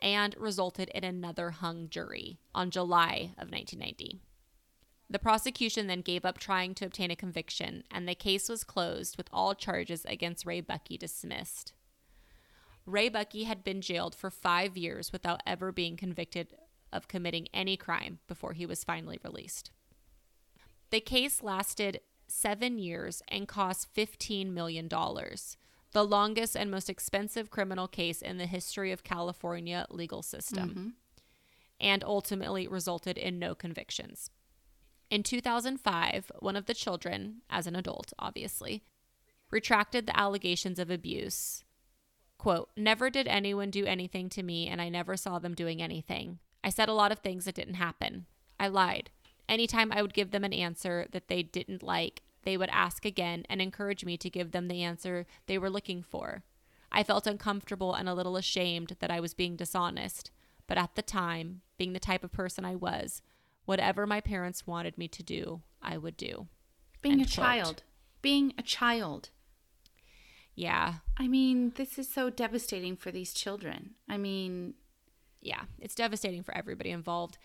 [SPEAKER 2] and resulted in another hung jury on July of 1990. The prosecution then gave up trying to obtain a conviction, and the case was closed with all charges against Ray Buckey dismissed. Ray Buckey had been jailed for five years without ever being convicted of committing any crime before he was finally released. The case lasted seven years and cost $15 million. The longest and most expensive criminal case in the history of California legal system, mm-hmm. and ultimately resulted in no convictions. In 2005, one of the children, as an adult, obviously, retracted the allegations of abuse. Quote, Never did anyone do anything to me, and I never saw them doing anything. I said a lot of things that didn't happen. I lied. Anytime I would give them an answer that they didn't like, they would ask again and encourage me to give them the answer they were looking for. I felt uncomfortable and a little ashamed that I was being dishonest, but at the time, being the type of person I was, whatever my parents wanted me to do, I would do.
[SPEAKER 1] Being
[SPEAKER 2] End
[SPEAKER 1] a
[SPEAKER 2] quote.
[SPEAKER 1] child. Being a child.
[SPEAKER 2] Yeah,
[SPEAKER 1] I mean, this is so devastating for these children. I mean,
[SPEAKER 2] yeah, it's devastating for everybody involved.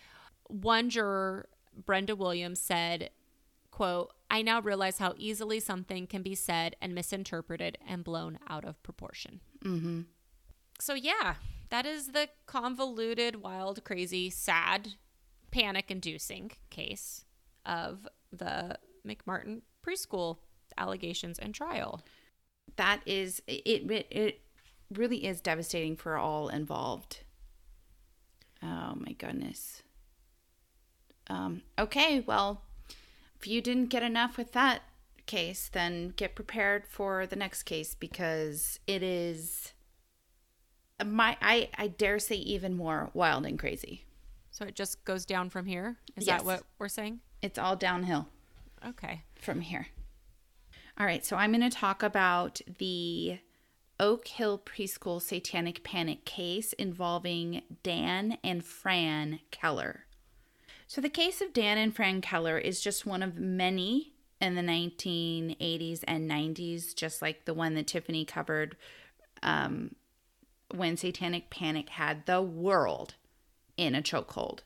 [SPEAKER 2] One juror, Brenda Williams, said, quote, I now realize how easily something can be said and misinterpreted and blown out of proportion.
[SPEAKER 1] mm-hmm.
[SPEAKER 2] So yeah, that is the convoluted, wild, crazy, sad, panic-inducing case of the McMartin preschool allegations and trial.
[SPEAKER 1] that is it, it it really is devastating for all involved oh my goodness um okay well if you didn't get enough with that case then get prepared for the next case because it is my i i dare say even more wild and crazy
[SPEAKER 2] So it just goes down from here. Is
[SPEAKER 1] Yes.
[SPEAKER 2] that what we're saying?
[SPEAKER 1] it's all downhill
[SPEAKER 2] Okay.
[SPEAKER 1] from here. All right, so I'm going to talk about the Oak Hill Preschool Satanic Panic case involving Dan and Fran Keller. So, the case of Dan and Fran Keller is just one of many in the 1980s and 90s, just like the one that Tiffany covered um, when Satanic Panic had the world in a chokehold.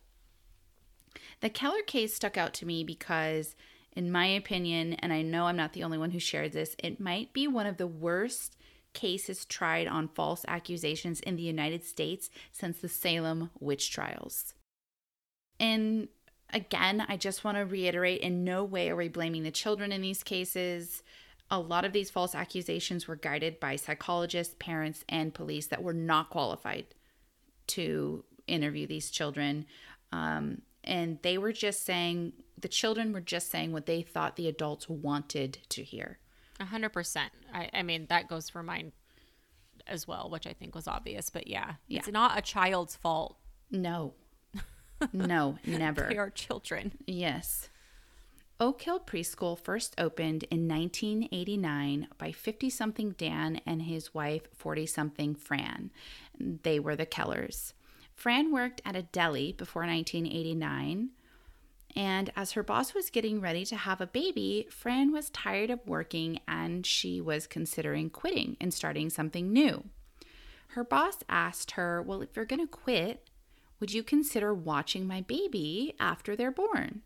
[SPEAKER 1] The Keller case stuck out to me because, in my opinion, and I know I'm not the only one who shared this, it might be one of the worst cases tried on false accusations in the United States since the Salem witch trials. And again, I just want to reiterate in no way are we blaming the children in these cases. A lot of these false accusations were guided by psychologists, parents, and police that were not qualified to interview these children. Um, and they were just saying, the children were just saying what they thought the adults wanted to hear.
[SPEAKER 2] A hundred percent. I, I mean, that goes for mine as well, which I think was obvious. But yeah,
[SPEAKER 1] Yeah.
[SPEAKER 2] it's not a child's fault.
[SPEAKER 1] No, no, never.
[SPEAKER 2] They are children.
[SPEAKER 1] Yes. Oak Hill Preschool first opened in 1989 by 50 something Dan and his wife, 40 something Fran. They were the Kellers. Fran worked at a deli before 1989. And as her boss was getting ready to have a baby, Fran was tired of working and she was considering quitting and starting something new. Her boss asked her, Well, if you're going to quit, would you consider watching my baby after they're born?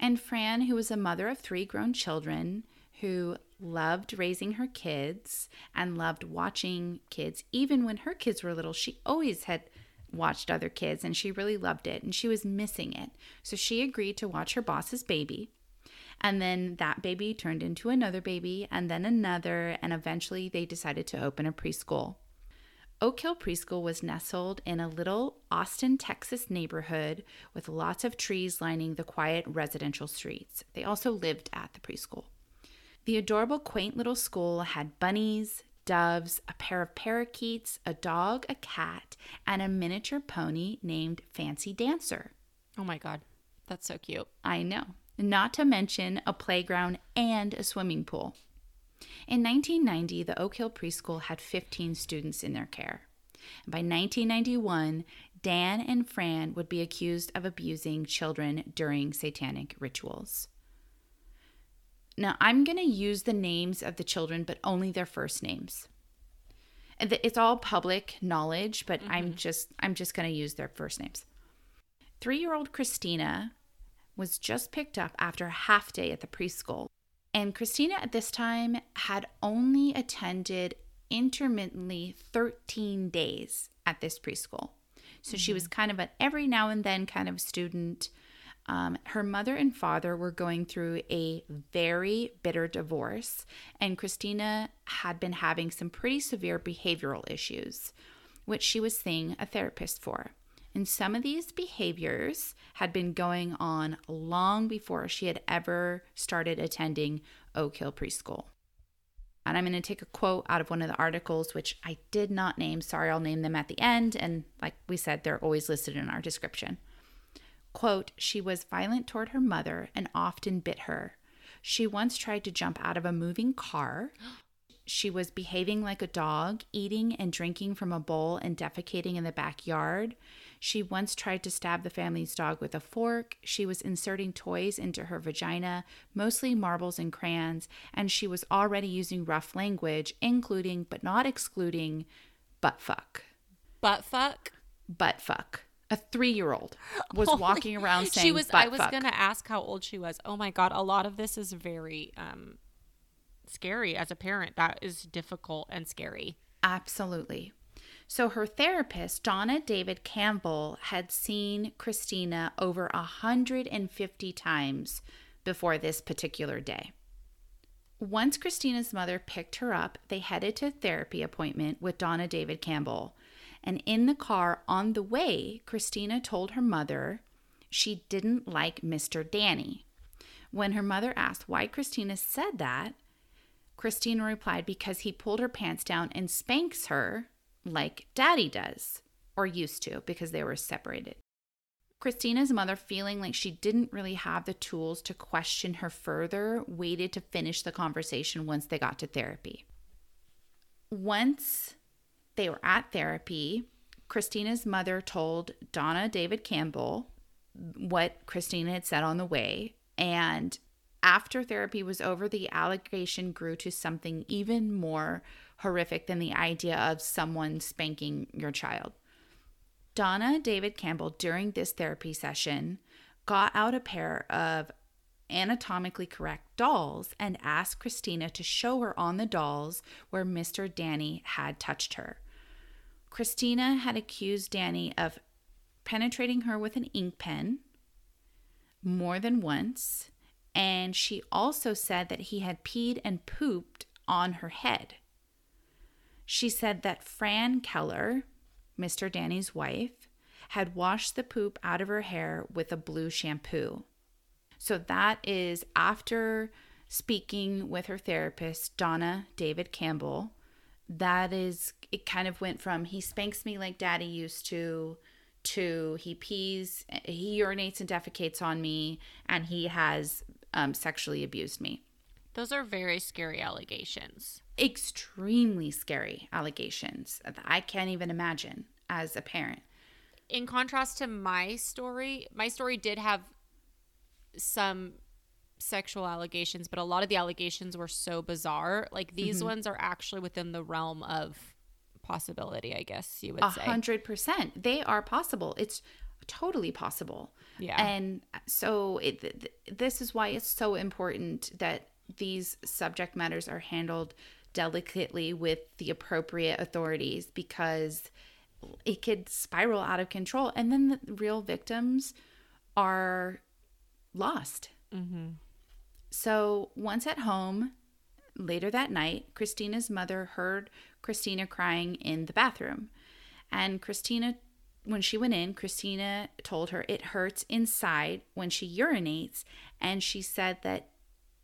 [SPEAKER 1] And Fran, who was a mother of three grown children, who loved raising her kids and loved watching kids, even when her kids were little, she always had watched other kids and she really loved it and she was missing it. So she agreed to watch her boss's baby. And then that baby turned into another baby and then another. And eventually they decided to open a preschool. Oak Hill Preschool was nestled in a little Austin, Texas neighborhood with lots of trees lining the quiet residential streets. They also lived at the preschool. The adorable, quaint little school had bunnies, doves, a pair of parakeets, a dog, a cat, and a miniature pony named Fancy Dancer.
[SPEAKER 2] Oh my god, that's so cute.
[SPEAKER 1] I know. Not to mention a playground and a swimming pool. In 1990, the Oak Hill Preschool had 15 students in their care. By 1991, Dan and Fran would be accused of abusing children during satanic rituals. Now, I'm going to use the names of the children, but only their first names. It's all public knowledge, but I'm mm-hmm. just I'm just going to use their first names. 3-year-old Christina was just picked up after a half day at the preschool. And Christina at this time had only attended intermittently 13 days at this preschool. So she was kind of an every now and then kind of student. Um, her mother and father were going through a very bitter divorce, and Christina had been having some pretty severe behavioral issues, which she was seeing a therapist for. And some of these behaviors had been going on long before she had ever started attending Oak Hill Preschool. And I'm going to take a quote out of one of the articles, which I did not name. Sorry, I'll name them at the end. And like we said, they're always listed in our description. Quote, she was violent toward her mother and often bit her. She once tried to jump out of a moving car. She was behaving like a dog, eating and drinking from a bowl and defecating in the backyard. She once tried to stab the family's dog with a fork. She was inserting toys into her vagina, mostly marbles and crayons, and she was already using rough language, including but not excluding butt fuck.
[SPEAKER 2] Butt fuck?
[SPEAKER 1] Butt fuck a three-year-old was Holy, walking around saying
[SPEAKER 2] she was i was gonna ask how old she was oh my god a lot of this is very um scary as a parent that is difficult and scary
[SPEAKER 1] absolutely so her therapist donna david campbell had seen christina over 150 times before this particular day once christina's mother picked her up they headed to a therapy appointment with donna david campbell and in the car on the way, Christina told her mother she didn't like Mr. Danny. When her mother asked why Christina said that, Christina replied because he pulled her pants down and spanks her like daddy does, or used to, because they were separated. Christina's mother, feeling like she didn't really have the tools to question her further, waited to finish the conversation once they got to therapy. Once they were at therapy. Christina's mother told Donna David Campbell what Christina had said on the way. And after therapy was over, the allegation grew to something even more horrific than the idea of someone spanking your child. Donna David Campbell, during this therapy session, got out a pair of anatomically correct dolls and asked Christina to show her on the dolls where Mr. Danny had touched her. Christina had accused Danny of penetrating her with an ink pen more than once, and she also said that he had peed and pooped on her head. She said that Fran Keller, Mr. Danny's wife, had washed the poop out of her hair with a blue shampoo. So that is after speaking with her therapist, Donna David Campbell, that is it kind of went from he spanks me like daddy used to to he pees he urinates and defecates on me and he has um, sexually abused me
[SPEAKER 2] those are very scary allegations
[SPEAKER 1] extremely scary allegations that i can't even imagine as a parent
[SPEAKER 2] in contrast to my story my story did have some sexual allegations, but a lot of the allegations were so bizarre. Like these mm-hmm. ones are actually within the realm of possibility, I guess you would
[SPEAKER 1] a
[SPEAKER 2] say.
[SPEAKER 1] A hundred percent. They are possible. It's totally possible.
[SPEAKER 2] Yeah.
[SPEAKER 1] And so it, th- this is why it's so important that these subject matters are handled delicately with the appropriate authorities because it could spiral out of control and then the real victims are lost. Mm-hmm. So once at home, later that night, Christina's mother heard Christina crying in the bathroom. And Christina, when she went in, Christina told her it hurts inside when she urinates. And she said that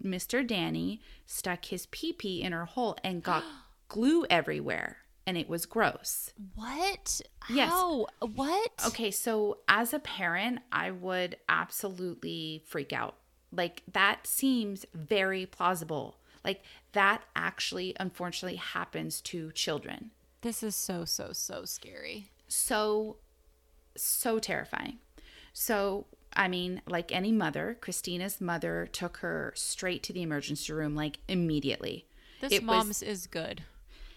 [SPEAKER 1] Mr. Danny stuck his pee pee in her hole and got glue everywhere. And it was gross.
[SPEAKER 2] What?
[SPEAKER 1] Yes.
[SPEAKER 2] How? What?
[SPEAKER 1] Okay, so as a parent, I would absolutely freak out like that seems very plausible. Like that actually unfortunately happens to children.
[SPEAKER 2] This is so so so scary.
[SPEAKER 1] So so terrifying. So I mean, like any mother, Christina's mother took her straight to the emergency room, like immediately.
[SPEAKER 2] This it mom's was, is good.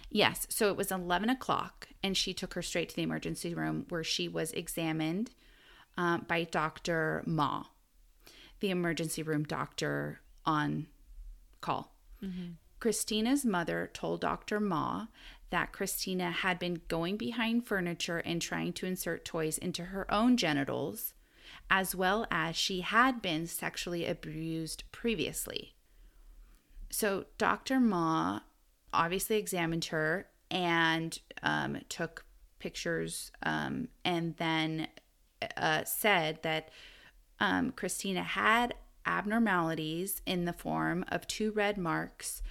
[SPEAKER 1] Yes. So it was 11 o'clock, and she took her straight to the emergency room where she was examined um, by Dr. Ma the emergency room doctor on call. Mm-hmm. Christina's mother told Dr. Ma that Christina had been going behind furniture and trying to insert toys into her own genitals as well as she had been sexually abused previously. So Dr. Ma obviously examined her and um, took pictures um, and then uh, said that um, Christina had abnormalities in the form of two red marks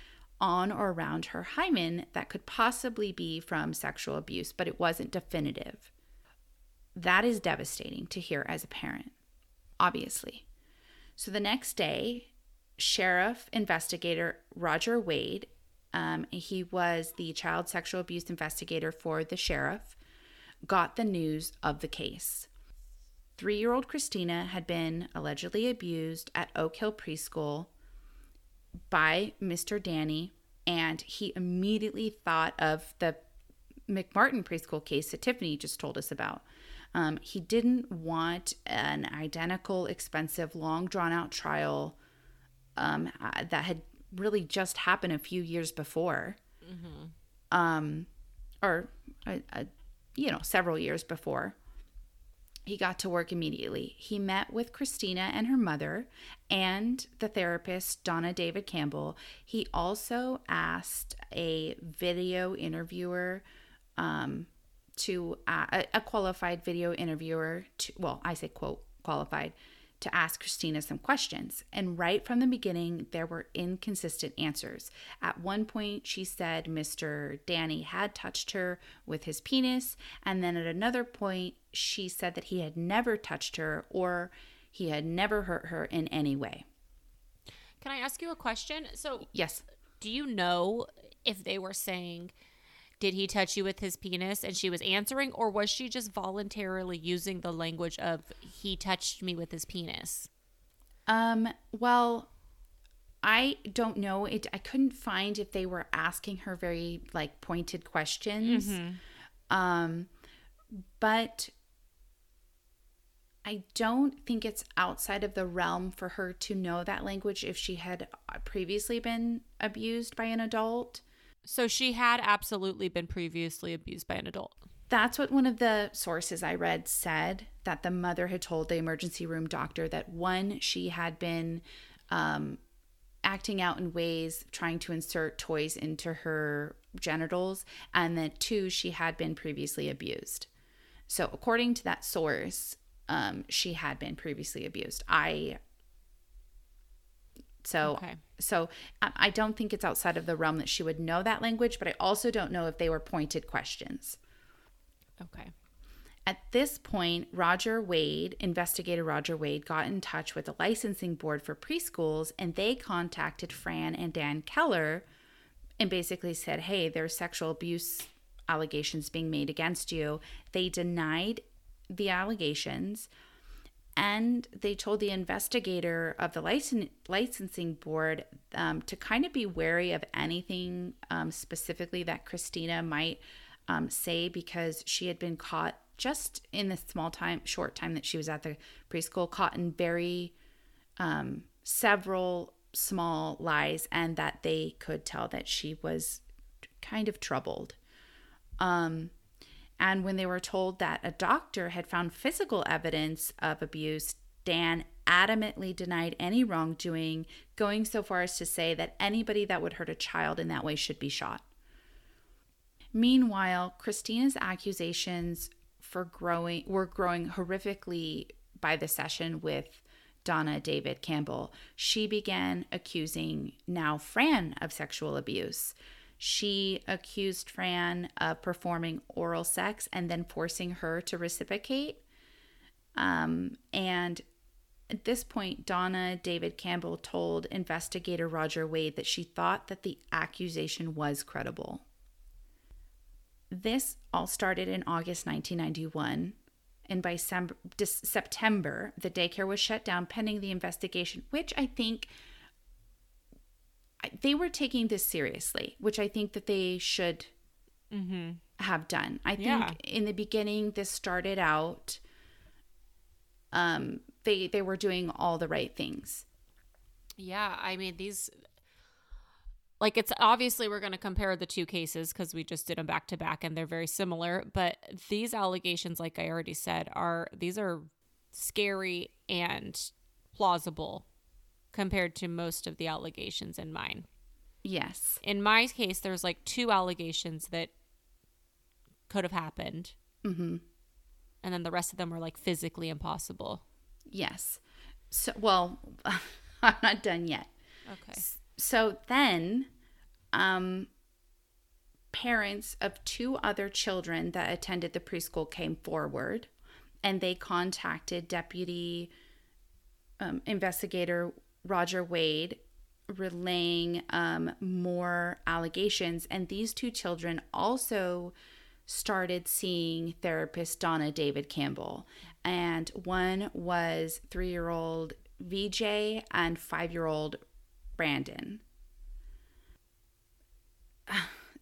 [SPEAKER 1] on or around her hymen that could possibly be from sexual abuse, but it wasn't definitive. That is devastating to hear as a parent, obviously. So the next day, Sheriff Investigator Roger Wade, um, he was the child sexual abuse investigator for the sheriff, got the news of the case. Three year old Christina had been allegedly abused at Oak Hill Preschool by Mr. Danny, and he immediately thought of the McMartin preschool case that Tiffany just told us about. Um, he didn't want an identical, expensive, long drawn out trial um, uh, that had really just happened a few years before, mm-hmm. um, or uh, uh, you know, several years before. He got to work immediately. He met with Christina and her mother and the therapist, Donna David Campbell. He also asked a video interviewer um, to, uh, a qualified video interviewer, to, well, I say quote, qualified, to ask Christina some questions. And right from the beginning, there were inconsistent answers. At one point, she said Mr. Danny had touched her with his penis. And then at another point, she said that he had never touched her or he had never hurt her in any way.
[SPEAKER 2] Can I ask you a question? So,
[SPEAKER 1] yes.
[SPEAKER 2] Do you know if they were saying, did he touch you with his penis? And she was answering, or was she just voluntarily using the language of he touched me with his penis?
[SPEAKER 1] Um, well, I don't know. It I couldn't find if they were asking her very like pointed questions. Mm-hmm. Um, but I don't think it's outside of the realm for her to know that language if she had previously been abused by an adult.
[SPEAKER 2] So she had absolutely been previously abused by an adult.
[SPEAKER 1] That's what one of the sources I read said that the mother had told the emergency room doctor that one, she had been um, acting out in ways trying to insert toys into her genitals, and that two, she had been previously abused. So, according to that source, um, she had been previously abused. I so okay. so I don't think it's outside of the realm that she would know that language, but I also don't know if they were pointed questions.
[SPEAKER 2] Okay.
[SPEAKER 1] At this point, Roger Wade, investigator Roger Wade, got in touch with the licensing board for preschools and they contacted Fran and Dan Keller and basically said, Hey, there's sexual abuse allegations being made against you. They denied the allegations and they told the investigator of the licensing board um, to kind of be wary of anything um, specifically that Christina might um, say because she had been caught just in the small time, short time that she was at the preschool, caught in very um, several small lies, and that they could tell that she was kind of troubled. Um, and when they were told that a doctor had found physical evidence of abuse, Dan adamantly denied any wrongdoing, going so far as to say that anybody that would hurt a child in that way should be shot. Meanwhile, Christina's accusations for growing were growing horrifically by the session with Donna David Campbell. She began accusing now Fran of sexual abuse. She accused Fran of performing oral sex and then forcing her to reciprocate. Um, and at this point, Donna David Campbell told investigator Roger Wade that she thought that the accusation was credible. This all started in August 1991, and by September, the daycare was shut down pending the investigation, which I think they were taking this seriously, which I think that they should mm-hmm. have done. I think yeah. in the beginning, this started out. Um, they they were doing all the right things.
[SPEAKER 2] Yeah, I mean these. Like it's obviously we're going to compare the two cases because we just did them back to back and they're very similar. But these allegations, like I already said, are these are scary and plausible compared to most of the allegations in mine.
[SPEAKER 1] Yes.
[SPEAKER 2] In my case, there's like two allegations that could have happened.
[SPEAKER 1] Mm-hmm.
[SPEAKER 2] And then the rest of them were like physically impossible.
[SPEAKER 1] Yes. So, well, I'm not done yet.
[SPEAKER 2] Okay.
[SPEAKER 1] So then, um, parents of two other children that attended the preschool came forward and they contacted Deputy um, Investigator Roger Wade, relaying um, more allegations. And these two children also started seeing therapist Donna David Campbell. And one was three year old VJ and five year old Brandon.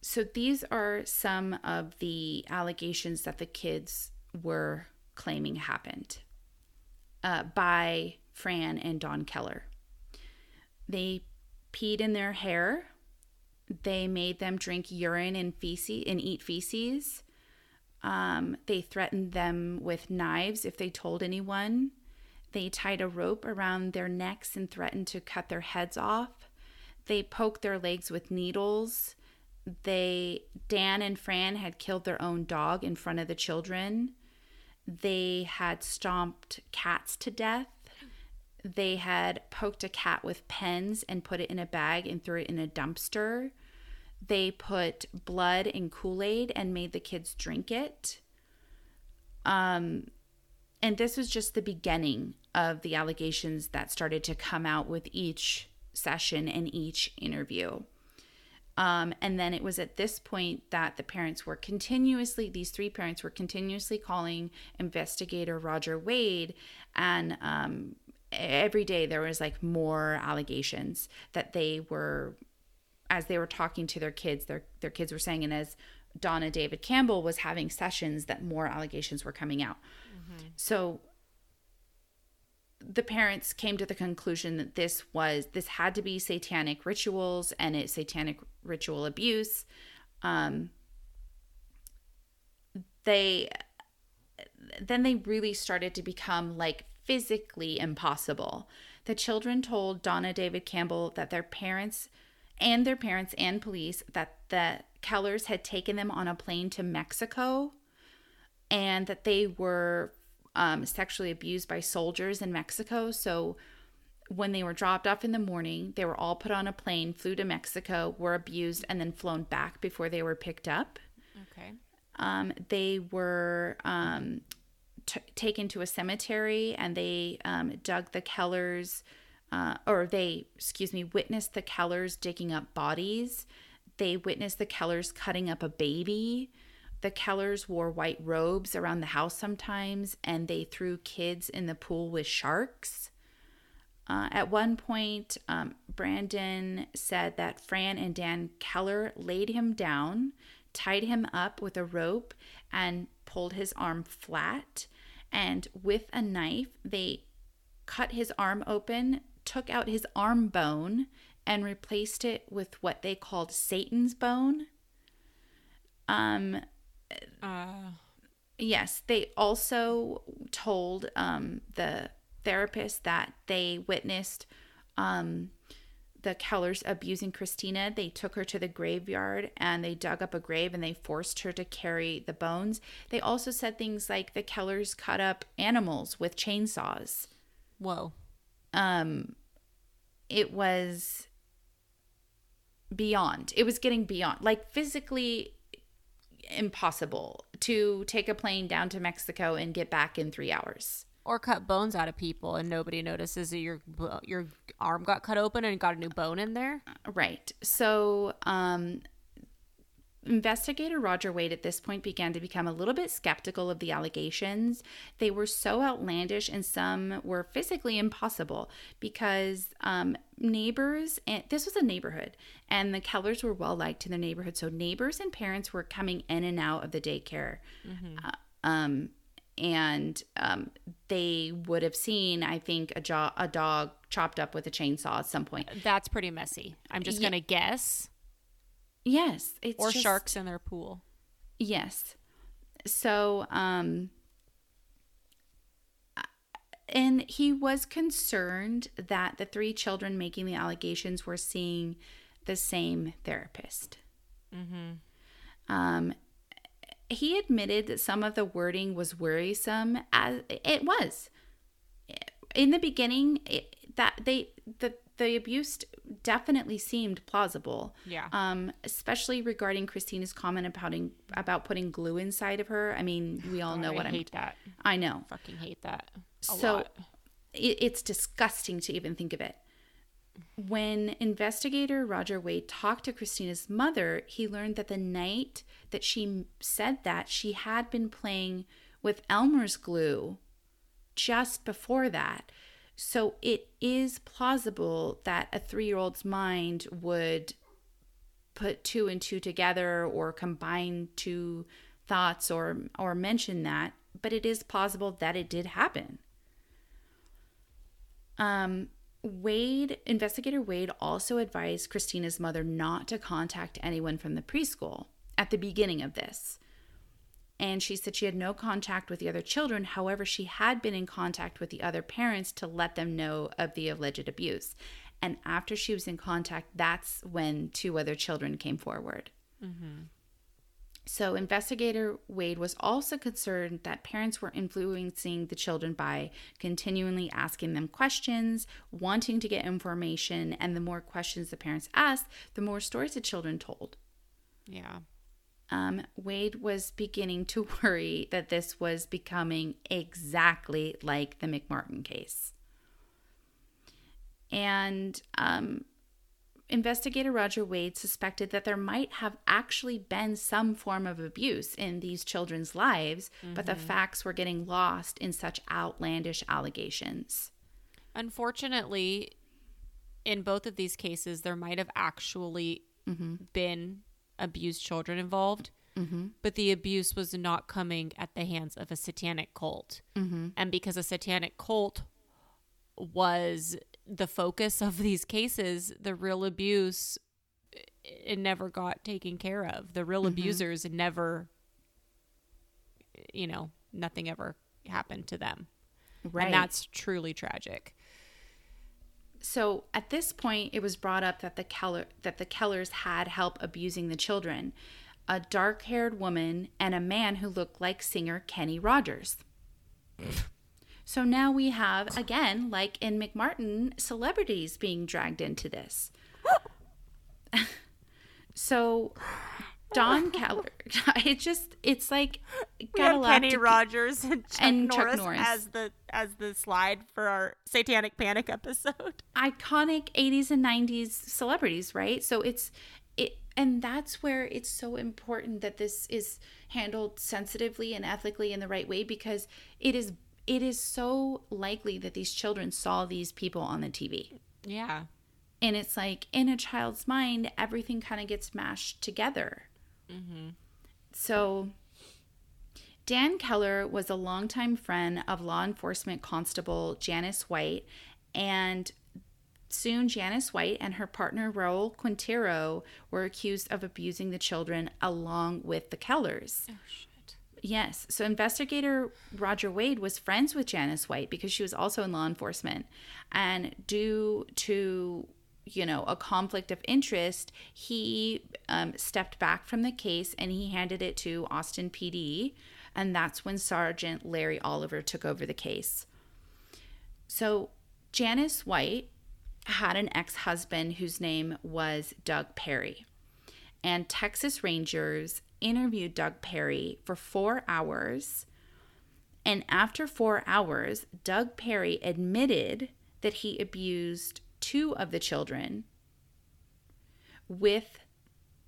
[SPEAKER 1] So these are some of the allegations that the kids were claiming happened uh, by Fran and Don Keller. They peed in their hair. They made them drink urine and feces and eat feces. Um, they threatened them with knives if they told anyone. They tied a rope around their necks and threatened to cut their heads off. They poked their legs with needles. They Dan and Fran had killed their own dog in front of the children. They had stomped cats to death. They had poked a cat with pens and put it in a bag and threw it in a dumpster. They put blood in Kool Aid and made the kids drink it. Um, and this was just the beginning of the allegations that started to come out with each session and each interview. Um, and then it was at this point that the parents were continuously, these three parents were continuously calling investigator Roger Wade. And um, every day there was like more allegations that they were, as they were talking to their kids, their, their kids were saying, and as Donna David Campbell was having sessions, that more allegations were coming out. Mm-hmm. So the parents came to the conclusion that this was this had to be satanic rituals and it's satanic ritual abuse um they then they really started to become like physically impossible the children told donna david campbell that their parents and their parents and police that the kellers had taken them on a plane to mexico and that they were um, sexually abused by soldiers in Mexico. So when they were dropped off in the morning, they were all put on a plane, flew to Mexico, were abused, and then flown back before they were picked up.
[SPEAKER 2] Okay.
[SPEAKER 1] Um, they were um, t- taken to a cemetery and they um, dug the Kellers, uh, or they, excuse me, witnessed the Kellers digging up bodies. They witnessed the Kellers cutting up a baby. The Kellers wore white robes around the house sometimes, and they threw kids in the pool with sharks. Uh, at one point, um, Brandon said that Fran and Dan Keller laid him down, tied him up with a rope, and pulled his arm flat. And with a knife, they cut his arm open, took out his arm bone, and replaced it with what they called Satan's bone. Um,
[SPEAKER 2] uh.
[SPEAKER 1] Yes, they also told um, the therapist that they witnessed um, the Kellers abusing Christina. They took her to the graveyard and they dug up a grave and they forced her to carry the bones. They also said things like the Kellers cut up animals with chainsaws.
[SPEAKER 2] Whoa.
[SPEAKER 1] Um, it was beyond. It was getting beyond, like physically impossible to take a plane down to Mexico and get back in three hours.
[SPEAKER 2] Or cut bones out of people and nobody notices that your your arm got cut open and got a new bone in there.
[SPEAKER 1] Right. So, um, Investigator Roger Wade at this point began to become a little bit skeptical of the allegations. They were so outlandish and some were physically impossible because um, neighbors, and this was a neighborhood, and the Kellers were well liked in their neighborhood. So neighbors and parents were coming in and out of the daycare. Mm-hmm. Uh, um, and um, they would have seen, I think, a, jo- a dog chopped up with a chainsaw at some point.
[SPEAKER 2] That's pretty messy. I'm just yeah. going to guess.
[SPEAKER 1] Yes,
[SPEAKER 2] it's or just, sharks in their pool.
[SPEAKER 1] Yes. So, um and he was concerned that the three children making the allegations were seeing the same therapist. Hmm. Um, he admitted that some of the wording was worrisome, as it was in the beginning. It, that they the the abuse definitely seemed plausible.
[SPEAKER 2] Yeah.
[SPEAKER 1] Um, especially regarding Christina's comment about about putting glue inside of her. I mean, we all know
[SPEAKER 2] I
[SPEAKER 1] what I'm.
[SPEAKER 2] hate that.
[SPEAKER 1] I know.
[SPEAKER 2] Fucking hate that. A
[SPEAKER 1] so
[SPEAKER 2] lot.
[SPEAKER 1] it, it's disgusting to even think of it. When investigator Roger Wade talked to Christina's mother, he learned that the night that she said that, she had been playing with Elmer's glue just before that. So it is plausible that a three year old's mind would put two and two together or combine two thoughts or or mention that but it is plausible that it did happen um Wade investigator Wade also advised Christina's mother not to contact anyone from the preschool at the beginning of this. And she said she had no contact with the other children. However she had been in contact with the other parents to let them know of the alleged abuse. And after she was in contact that's when two other children came forward mm-hmm. So, investigator Wade was also concerned that parents were influencing the children by continually asking them questions, wanting to get information, and the more questions the parents asked, the more stories the children told.
[SPEAKER 2] Yeah.
[SPEAKER 1] Um, Wade was beginning to worry that this was becoming exactly like the McMartin case. And um, investigator Roger Wade suspected that there might have actually been some form of abuse in these children's lives, but the mm-hmm. facts were getting lost in such outlandish allegations.
[SPEAKER 2] Unfortunately, in both of these cases, there might have actually mm-hmm. been abused children involved, mm-hmm. but the abuse was not coming at the hands of a satanic cult. And because a satanic cult was the focus of these cases, the real abuse it never got taken care of. The real mm-hmm. abusers never, you know, nothing ever happened to them.
[SPEAKER 1] Right.
[SPEAKER 2] And that's truly tragic.
[SPEAKER 1] so at this point it was brought up that the Keller that the Kellers had help abusing the children, a dark-haired woman and a man who looked like singer Kenny Rogers. So now we have again, like in McMartin, celebrities being dragged into this. so Don Keller, it just it's like gotta laugh to-
[SPEAKER 2] Rogers and Chuck,
[SPEAKER 1] and Chuck
[SPEAKER 2] Norris,
[SPEAKER 1] Norris.
[SPEAKER 2] as the as the slide for our Satanic Panic episode.
[SPEAKER 1] iconic 80s and 90s celebrities, right? So it's it and that's where it's so important that this is handled sensitively and ethically in the right way because it is it is so likely that these children saw these people on the TV.
[SPEAKER 2] Yeah.
[SPEAKER 1] And it's like in a child's mind, everything kind of gets mashed together. Mm-hmm. So, Dan Keller was a longtime friend of law enforcement constable Janice White, and soon Janice White and her partner Raul Quintero were accused of abusing the children along with the Kellers.
[SPEAKER 2] Oh shit.
[SPEAKER 1] Yes. So investigator Roger Wade was friends with Janice White because she was also in law enforcement. And due to, you know, a conflict of interest, he um, stepped back from the case and he handed it to Austin PD. And that's when Sergeant Larry Oliver took over the case. So Janice White had an ex husband whose name was Doug Perry and Texas Rangers interviewed Doug Perry for four hours. And after four hours, Doug Perry admitted that he abused two of the children with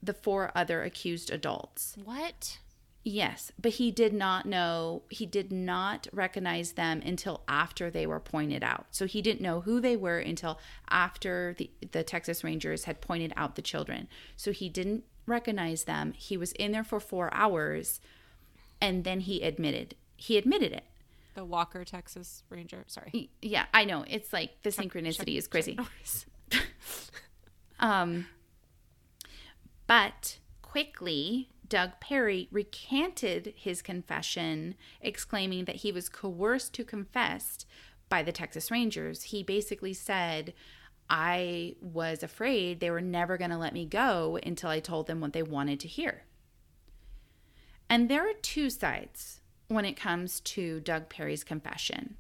[SPEAKER 1] the four other accused adults.
[SPEAKER 2] What?
[SPEAKER 1] Yes, but he did not know, he did not recognize them until after they were pointed out. So he didn't know who they were until after the, the Texas Rangers had pointed out the children. So he didn't recognize them. He was in there for four hours and then he admitted, he admitted it.
[SPEAKER 2] The Walker, Texas Ranger. Sorry.
[SPEAKER 1] Yeah, I know. It's like the synchronicity is crazy. Um, but quickly, Doug Perry recanted his confession, exclaiming that he was coerced to confess by the Texas Rangers. He basically said, I was afraid they were never going to let me go until I told them what they wanted to hear. And there are two sides when it comes to Doug Perry's confession.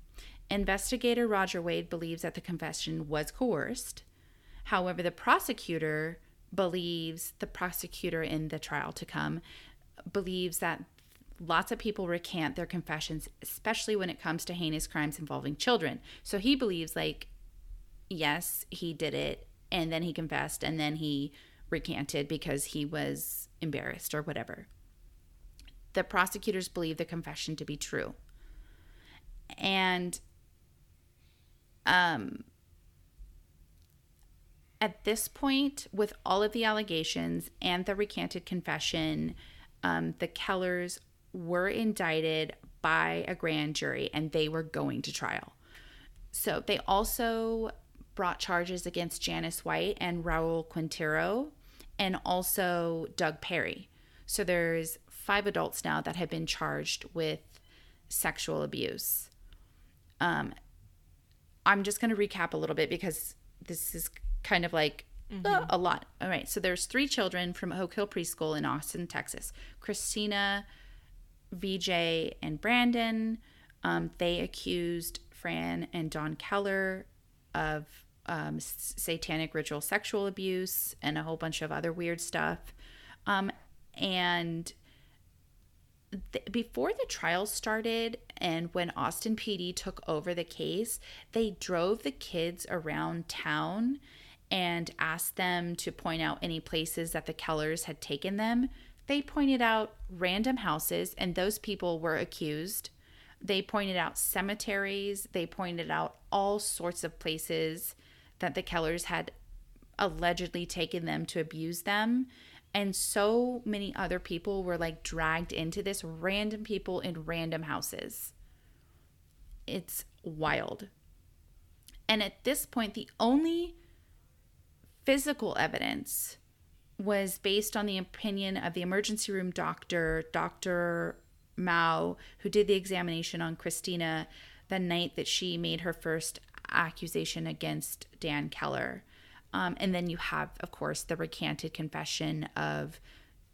[SPEAKER 1] Investigator Roger Wade believes that the confession was coerced. However, the prosecutor believes, the prosecutor in the trial to come, believes that lots of people recant their confessions, especially when it comes to heinous crimes involving children. So he believes, like, yes, he did it, and then he confessed, and then he recanted because he was embarrassed or whatever. The prosecutors believe the confession to be true. And um at this point, with all of the allegations and the recanted confession, um, the Kellers were indicted by a grand jury and they were going to trial. So they also brought charges against Janice White and Raul Quintero and also Doug Perry. So there's five adults now that have been charged with sexual abuse. Um, I'm just going to recap a little bit because this is kind of like mm-hmm. uh, a lot. All right. So there's three children from Oak Hill Preschool in Austin, Texas. Christina, VJ, and Brandon. Um, they accused Fran and Don Keller of um, satanic ritual sexual abuse and a whole bunch of other weird stuff. Um, and th- before the trial started, and when Austin PD took over the case, they drove the kids around town and asked them to point out any places that the Kellers had taken them. They pointed out random houses, and those people were accused. They pointed out cemeteries. They pointed out all sorts of places that the Kellers had allegedly taken them to abuse them. And so many other people were like dragged into this random people in random houses. It's wild. And at this point, the only physical evidence was based on the opinion of the emergency room doctor, Dr. Mao, who did the examination on Christina the night that she made her first accusation against Dan Keller. Um, and then you have, of course, the recanted confession of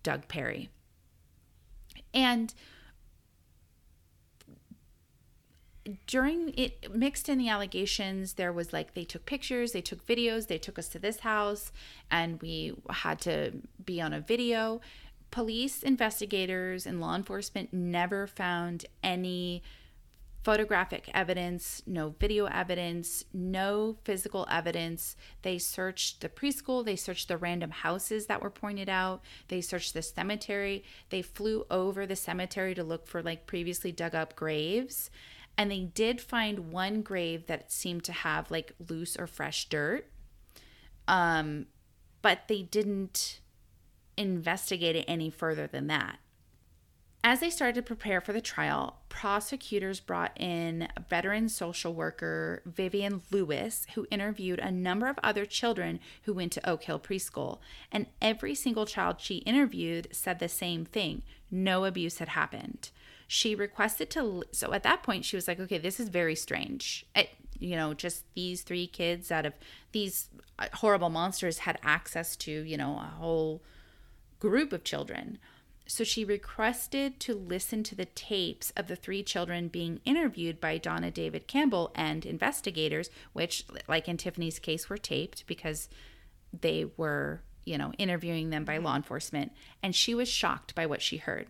[SPEAKER 1] Doug Perry. And during it mixed in the allegations there was like they took pictures they took videos they took us to this house and we had to be on a video police investigators and law enforcement never found any photographic evidence, no video evidence, no physical evidence. They searched the preschool, they searched the random houses that were pointed out, they searched the cemetery. They flew over the cemetery to look for like previously dug up graves. And they did find one grave that seemed to have like loose or fresh dirt. Um, but they didn't investigate it any further than that. As they started to prepare for the trial, prosecutors brought in veteran social worker Vivian Lewis, who interviewed a number of other children who went to Oak Hill Preschool. And every single child she interviewed said the same thing no abuse had happened. She requested to, so at that point, she was like, okay, this is very strange. I, you know, just these three kids out of these uh, horrible monsters had access to, you know, a whole group of children. So she requested to listen to the tapes of the three children being interviewed by Donna David Campbell and investigators, which, like in Tiffany's case, were taped because they were, you know, interviewing them by law enforcement. And she was shocked by what she heard.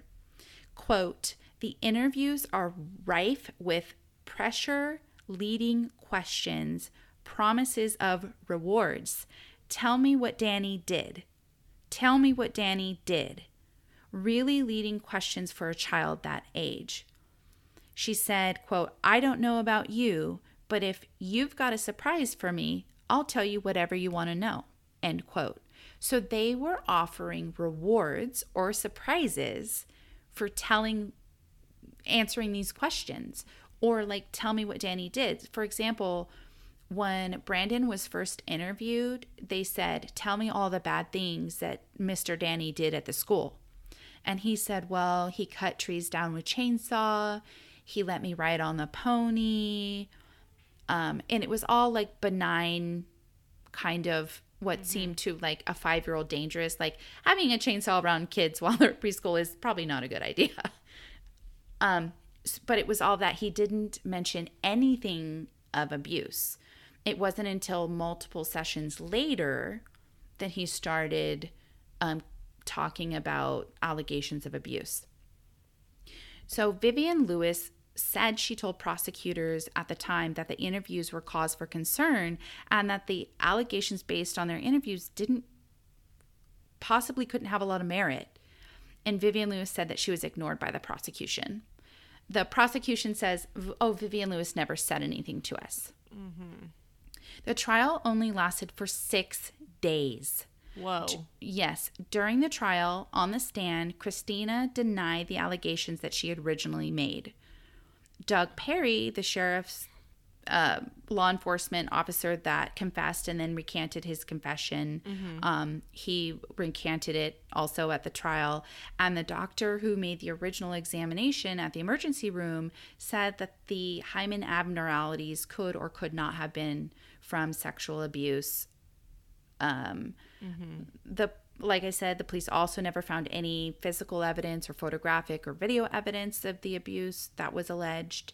[SPEAKER 1] Quote, the interviews are rife with pressure, leading questions, promises of rewards. Tell me what Danny did. Tell me what Danny did really leading questions for a child that age. She said, quote, I don't know about you, but if you've got a surprise for me, I'll tell you whatever you want to know, end quote. So they were offering rewards or surprises for telling, answering these questions, or like, tell me what Danny did. For example, when Brandon was first interviewed, they said, Tell me all the bad things that Mr. Danny did at the school. And he said, Well, he cut trees down with chainsaw. He let me ride on the pony. Um, and it was all like benign, kind of what seemed to like a five year old dangerous. Like having a chainsaw around kids while they're at preschool is probably not a good idea. Um, but it was all that he didn't mention anything of abuse. It wasn't until multiple sessions later that he started um, talking about allegations of abuse. So Vivian Lewis said she told prosecutors at the time that the interviews were cause for concern and that the allegations based on their interviews didn't possibly couldn't have a lot of merit. And Vivian Lewis said that she was ignored by the prosecution. The prosecution says, "Oh, Vivian Lewis never said anything to us." Mm-hmm. The trial only lasted for six days.
[SPEAKER 2] Whoa.
[SPEAKER 1] Yes, during the trial on the stand, Christina denied the allegations that she had originally made. Doug Perry, the sheriff's uh, law enforcement officer that confessed and then recanted his confession, um, he recanted it also at the trial. And the doctor who made the original examination at the emergency room said that the hymen abnormalities could or could not have been from sexual abuse um, the like I said, the police also never found any physical evidence or photographic or video evidence of the abuse that was alleged.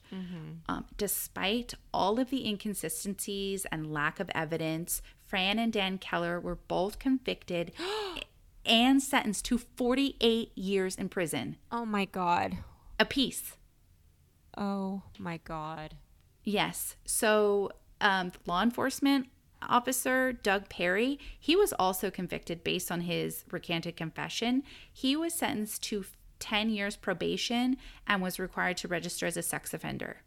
[SPEAKER 1] Um, despite all of the inconsistencies and lack of evidence, Fran and Dan Keller were both convicted and sentenced to 48 years in prison
[SPEAKER 2] Oh my god.
[SPEAKER 1] A piece.
[SPEAKER 2] Oh my god.
[SPEAKER 1] Yes. So, um, law enforcement officer Doug Perry, he was also convicted based on his recanted confession. He was sentenced to 10 years probation and was required to register as a sex offender.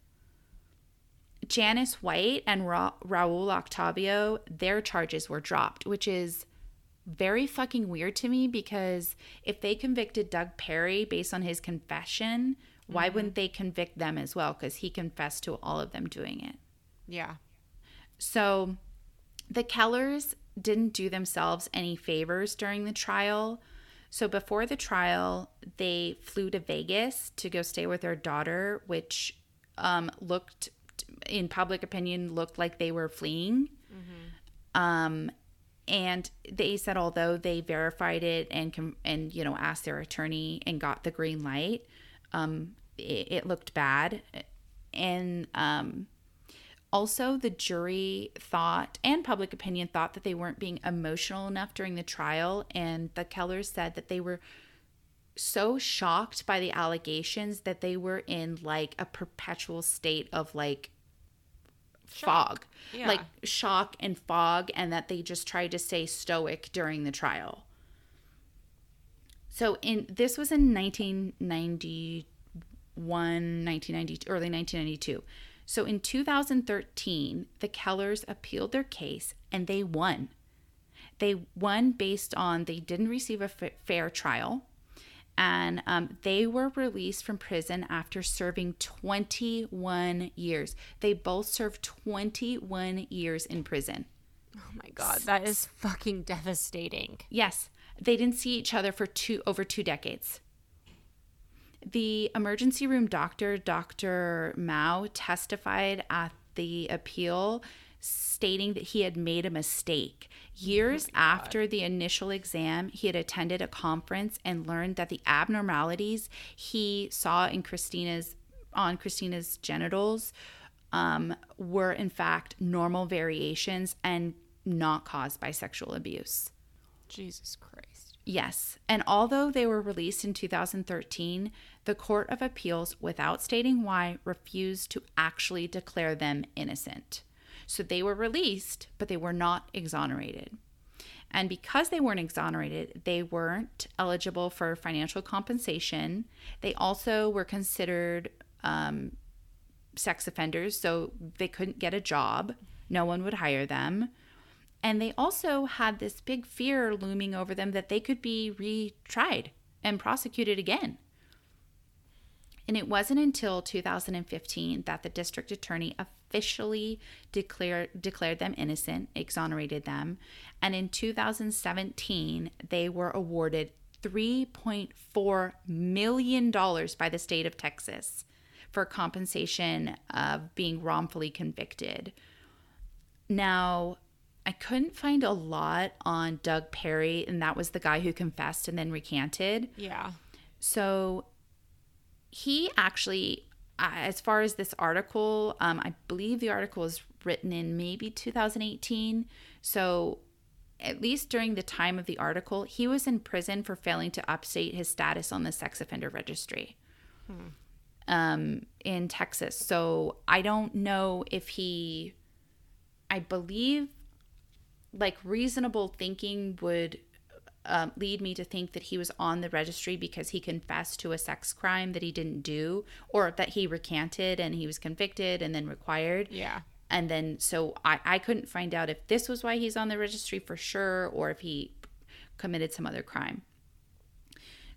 [SPEAKER 1] Janice White and Ra- Raul Octavio, their charges were dropped, which is very fucking weird to me because if they convicted Doug Perry based on his confession, why mm-hmm. wouldn't they convict them as well? Because he confessed to all of them doing it.
[SPEAKER 2] Yeah.
[SPEAKER 1] So the Kellers didn't do themselves any favors during the trial. So before the trial, they flew to Vegas to go stay with their daughter, which um, looked, in public opinion, looked like they were fleeing. Um, and they said although they verified it and and you know asked their attorney and got the green light, um, it, it looked bad. And um, also, the jury thought, and public opinion thought, that they weren't being emotional enough during the trial. And the Kellers said that they were so shocked by the allegations that they were in like a perpetual state of like fog,
[SPEAKER 2] Yeah.
[SPEAKER 1] like shock and fog, and that they just tried to stay stoic during the trial. So, in this was in 1991, 1990, early 1992. So in 2013, the Kellers appealed their case and they won. They won based on they didn't receive a fair trial, and um, they were released from prison after serving 21 years. They both served 21 years in prison.
[SPEAKER 2] Oh my god. That is fucking devastating.
[SPEAKER 1] Yes, they didn't see each other for two over two decades. The emergency room doctor, Dr. Mao, testified at the appeal stating that he had made a mistake. Years after the initial exam, he had attended a conference and learned that the abnormalities he saw in Christina's on Christina's genitals um, were in fact normal variations and not caused by sexual abuse.
[SPEAKER 2] Jesus Christ.
[SPEAKER 1] Yes. And although they were released in 2013, the Court of Appeals, without stating why, refused to actually declare them innocent. So they were released, but they were not exonerated. And because they weren't exonerated, they weren't eligible for financial compensation. They also were considered um, sex offenders, so they couldn't get a job. No one would hire them. And they also had this big fear looming over them that they could be retried and prosecuted again. And it wasn't until 2015 that the district attorney officially declared declared them innocent, exonerated them, and in 2017 they were awarded 3.4 million dollars by the state of Texas for compensation of being wrongfully convicted. Now, I couldn't find a lot on Doug Perry, and that was the guy who confessed and then recanted.
[SPEAKER 2] Yeah.
[SPEAKER 1] So he actually, as far as this article, um, I believe the article was written in maybe 2018. So at least during the time of the article, he was in prison for failing to update his status on the sex offender registry um, in Texas. So I don't know if he, I believe, like reasonable thinking would um, lead me to think that he was on the registry because he confessed to a sex crime that he didn't do, or that he recanted and he was convicted and then required.
[SPEAKER 2] Yeah.
[SPEAKER 1] And then, so I, I couldn't find out if this was why he's on the registry for sure or if he committed some other crime.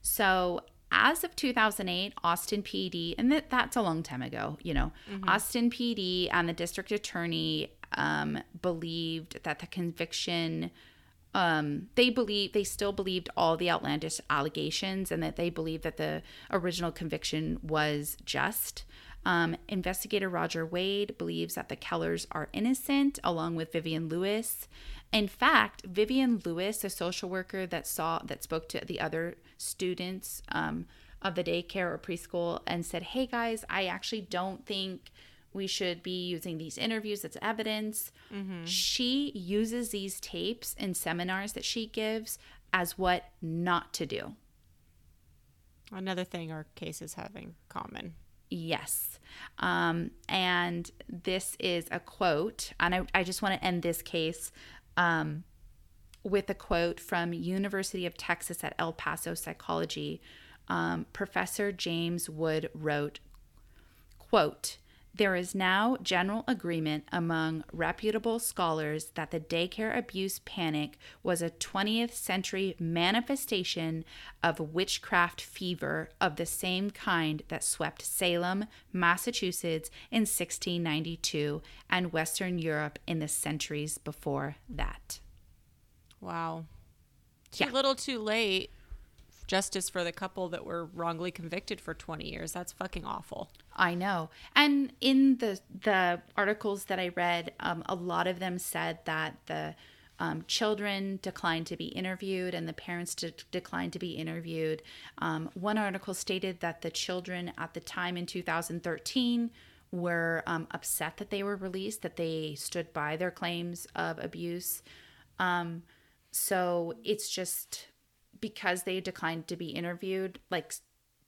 [SPEAKER 1] So, as of 2008, Austin PD, and that, that's a long time ago, you know, Austin PD and the district attorney um, believed that the conviction, um, they believe they still believed all the outlandish allegations and that they believed that the original conviction was just. Um, investigator Roger Wade believes that the Kellers are innocent, along with Vivian Lewis. In fact, Vivian Lewis, a social worker that saw that spoke to the other students um, of the daycare or preschool, and said, "Hey guys, I actually don't think we should be using these interviews as evidence." She uses these tapes in seminars that she gives as what not to do.
[SPEAKER 2] Another thing our cases have in common.
[SPEAKER 1] Yes. Um, and this is a quote, and I, I just want to end this case um, with a quote from University of Texas at El Paso Psychology. Um, Professor James Wood wrote, quote, there is now general agreement among reputable scholars that the daycare abuse panic was a 20th century manifestation of witchcraft fever of the same kind that swept Salem, Massachusetts in 1692 and Western Europe in the centuries before that.
[SPEAKER 2] Wow. Too
[SPEAKER 1] Yeah.
[SPEAKER 2] little too late. Justice for the couple that were wrongly convicted for 20 years. That's fucking awful.
[SPEAKER 1] I know. And in the the articles that I read, um, a lot of them said that the um, children declined to be interviewed and the parents de- declined to be interviewed. Um, one article stated that the children at the time in 2013 were um, upset that they were released, that they stood by their claims of abuse. Um, so it's just because they declined to be interviewed, like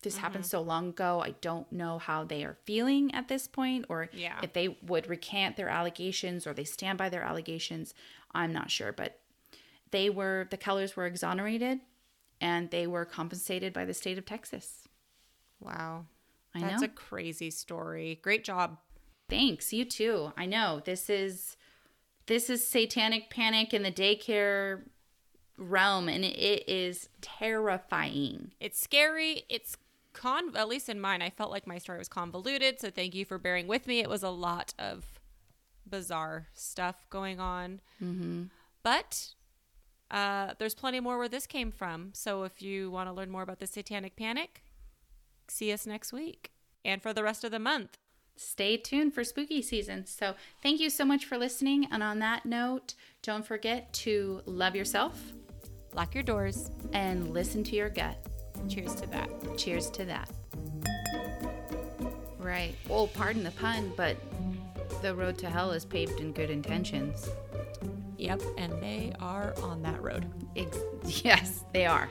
[SPEAKER 1] this happened mm-hmm. so long ago. I don't know how they are feeling at this point or
[SPEAKER 2] Yeah.
[SPEAKER 1] if they would recant their allegations or they stand by their allegations. I'm not sure, but they were the Kellers were exonerated and they were compensated by the state of Texas.
[SPEAKER 2] Wow.
[SPEAKER 1] I know.
[SPEAKER 2] That's
[SPEAKER 1] know.
[SPEAKER 2] a crazy story. Great job.
[SPEAKER 1] Thanks, you too. I know. This is this is satanic panic in the daycare realm and it is terrifying.
[SPEAKER 2] It's scary. It's con at least in mine, I felt like my story was convoluted, so thank you for bearing with me. It was a lot of bizarre stuff going on. Mm-hmm. But uh, there's plenty more where this came from. So if you want to learn more about the satanic panic, see us next week and for the rest of the month.
[SPEAKER 1] stay tuned for spooky season. So, thank you so much for listening. And on that note, don't forget to love yourself
[SPEAKER 2] Lock your doors.
[SPEAKER 1] and listen to your gut.
[SPEAKER 2] Cheers to that.
[SPEAKER 1] Cheers to that. Right. Oh, pardon the pun, but the road to hell is paved in good intentions.
[SPEAKER 2] Yep, and they are on that road.
[SPEAKER 1] Ex- yes, they are.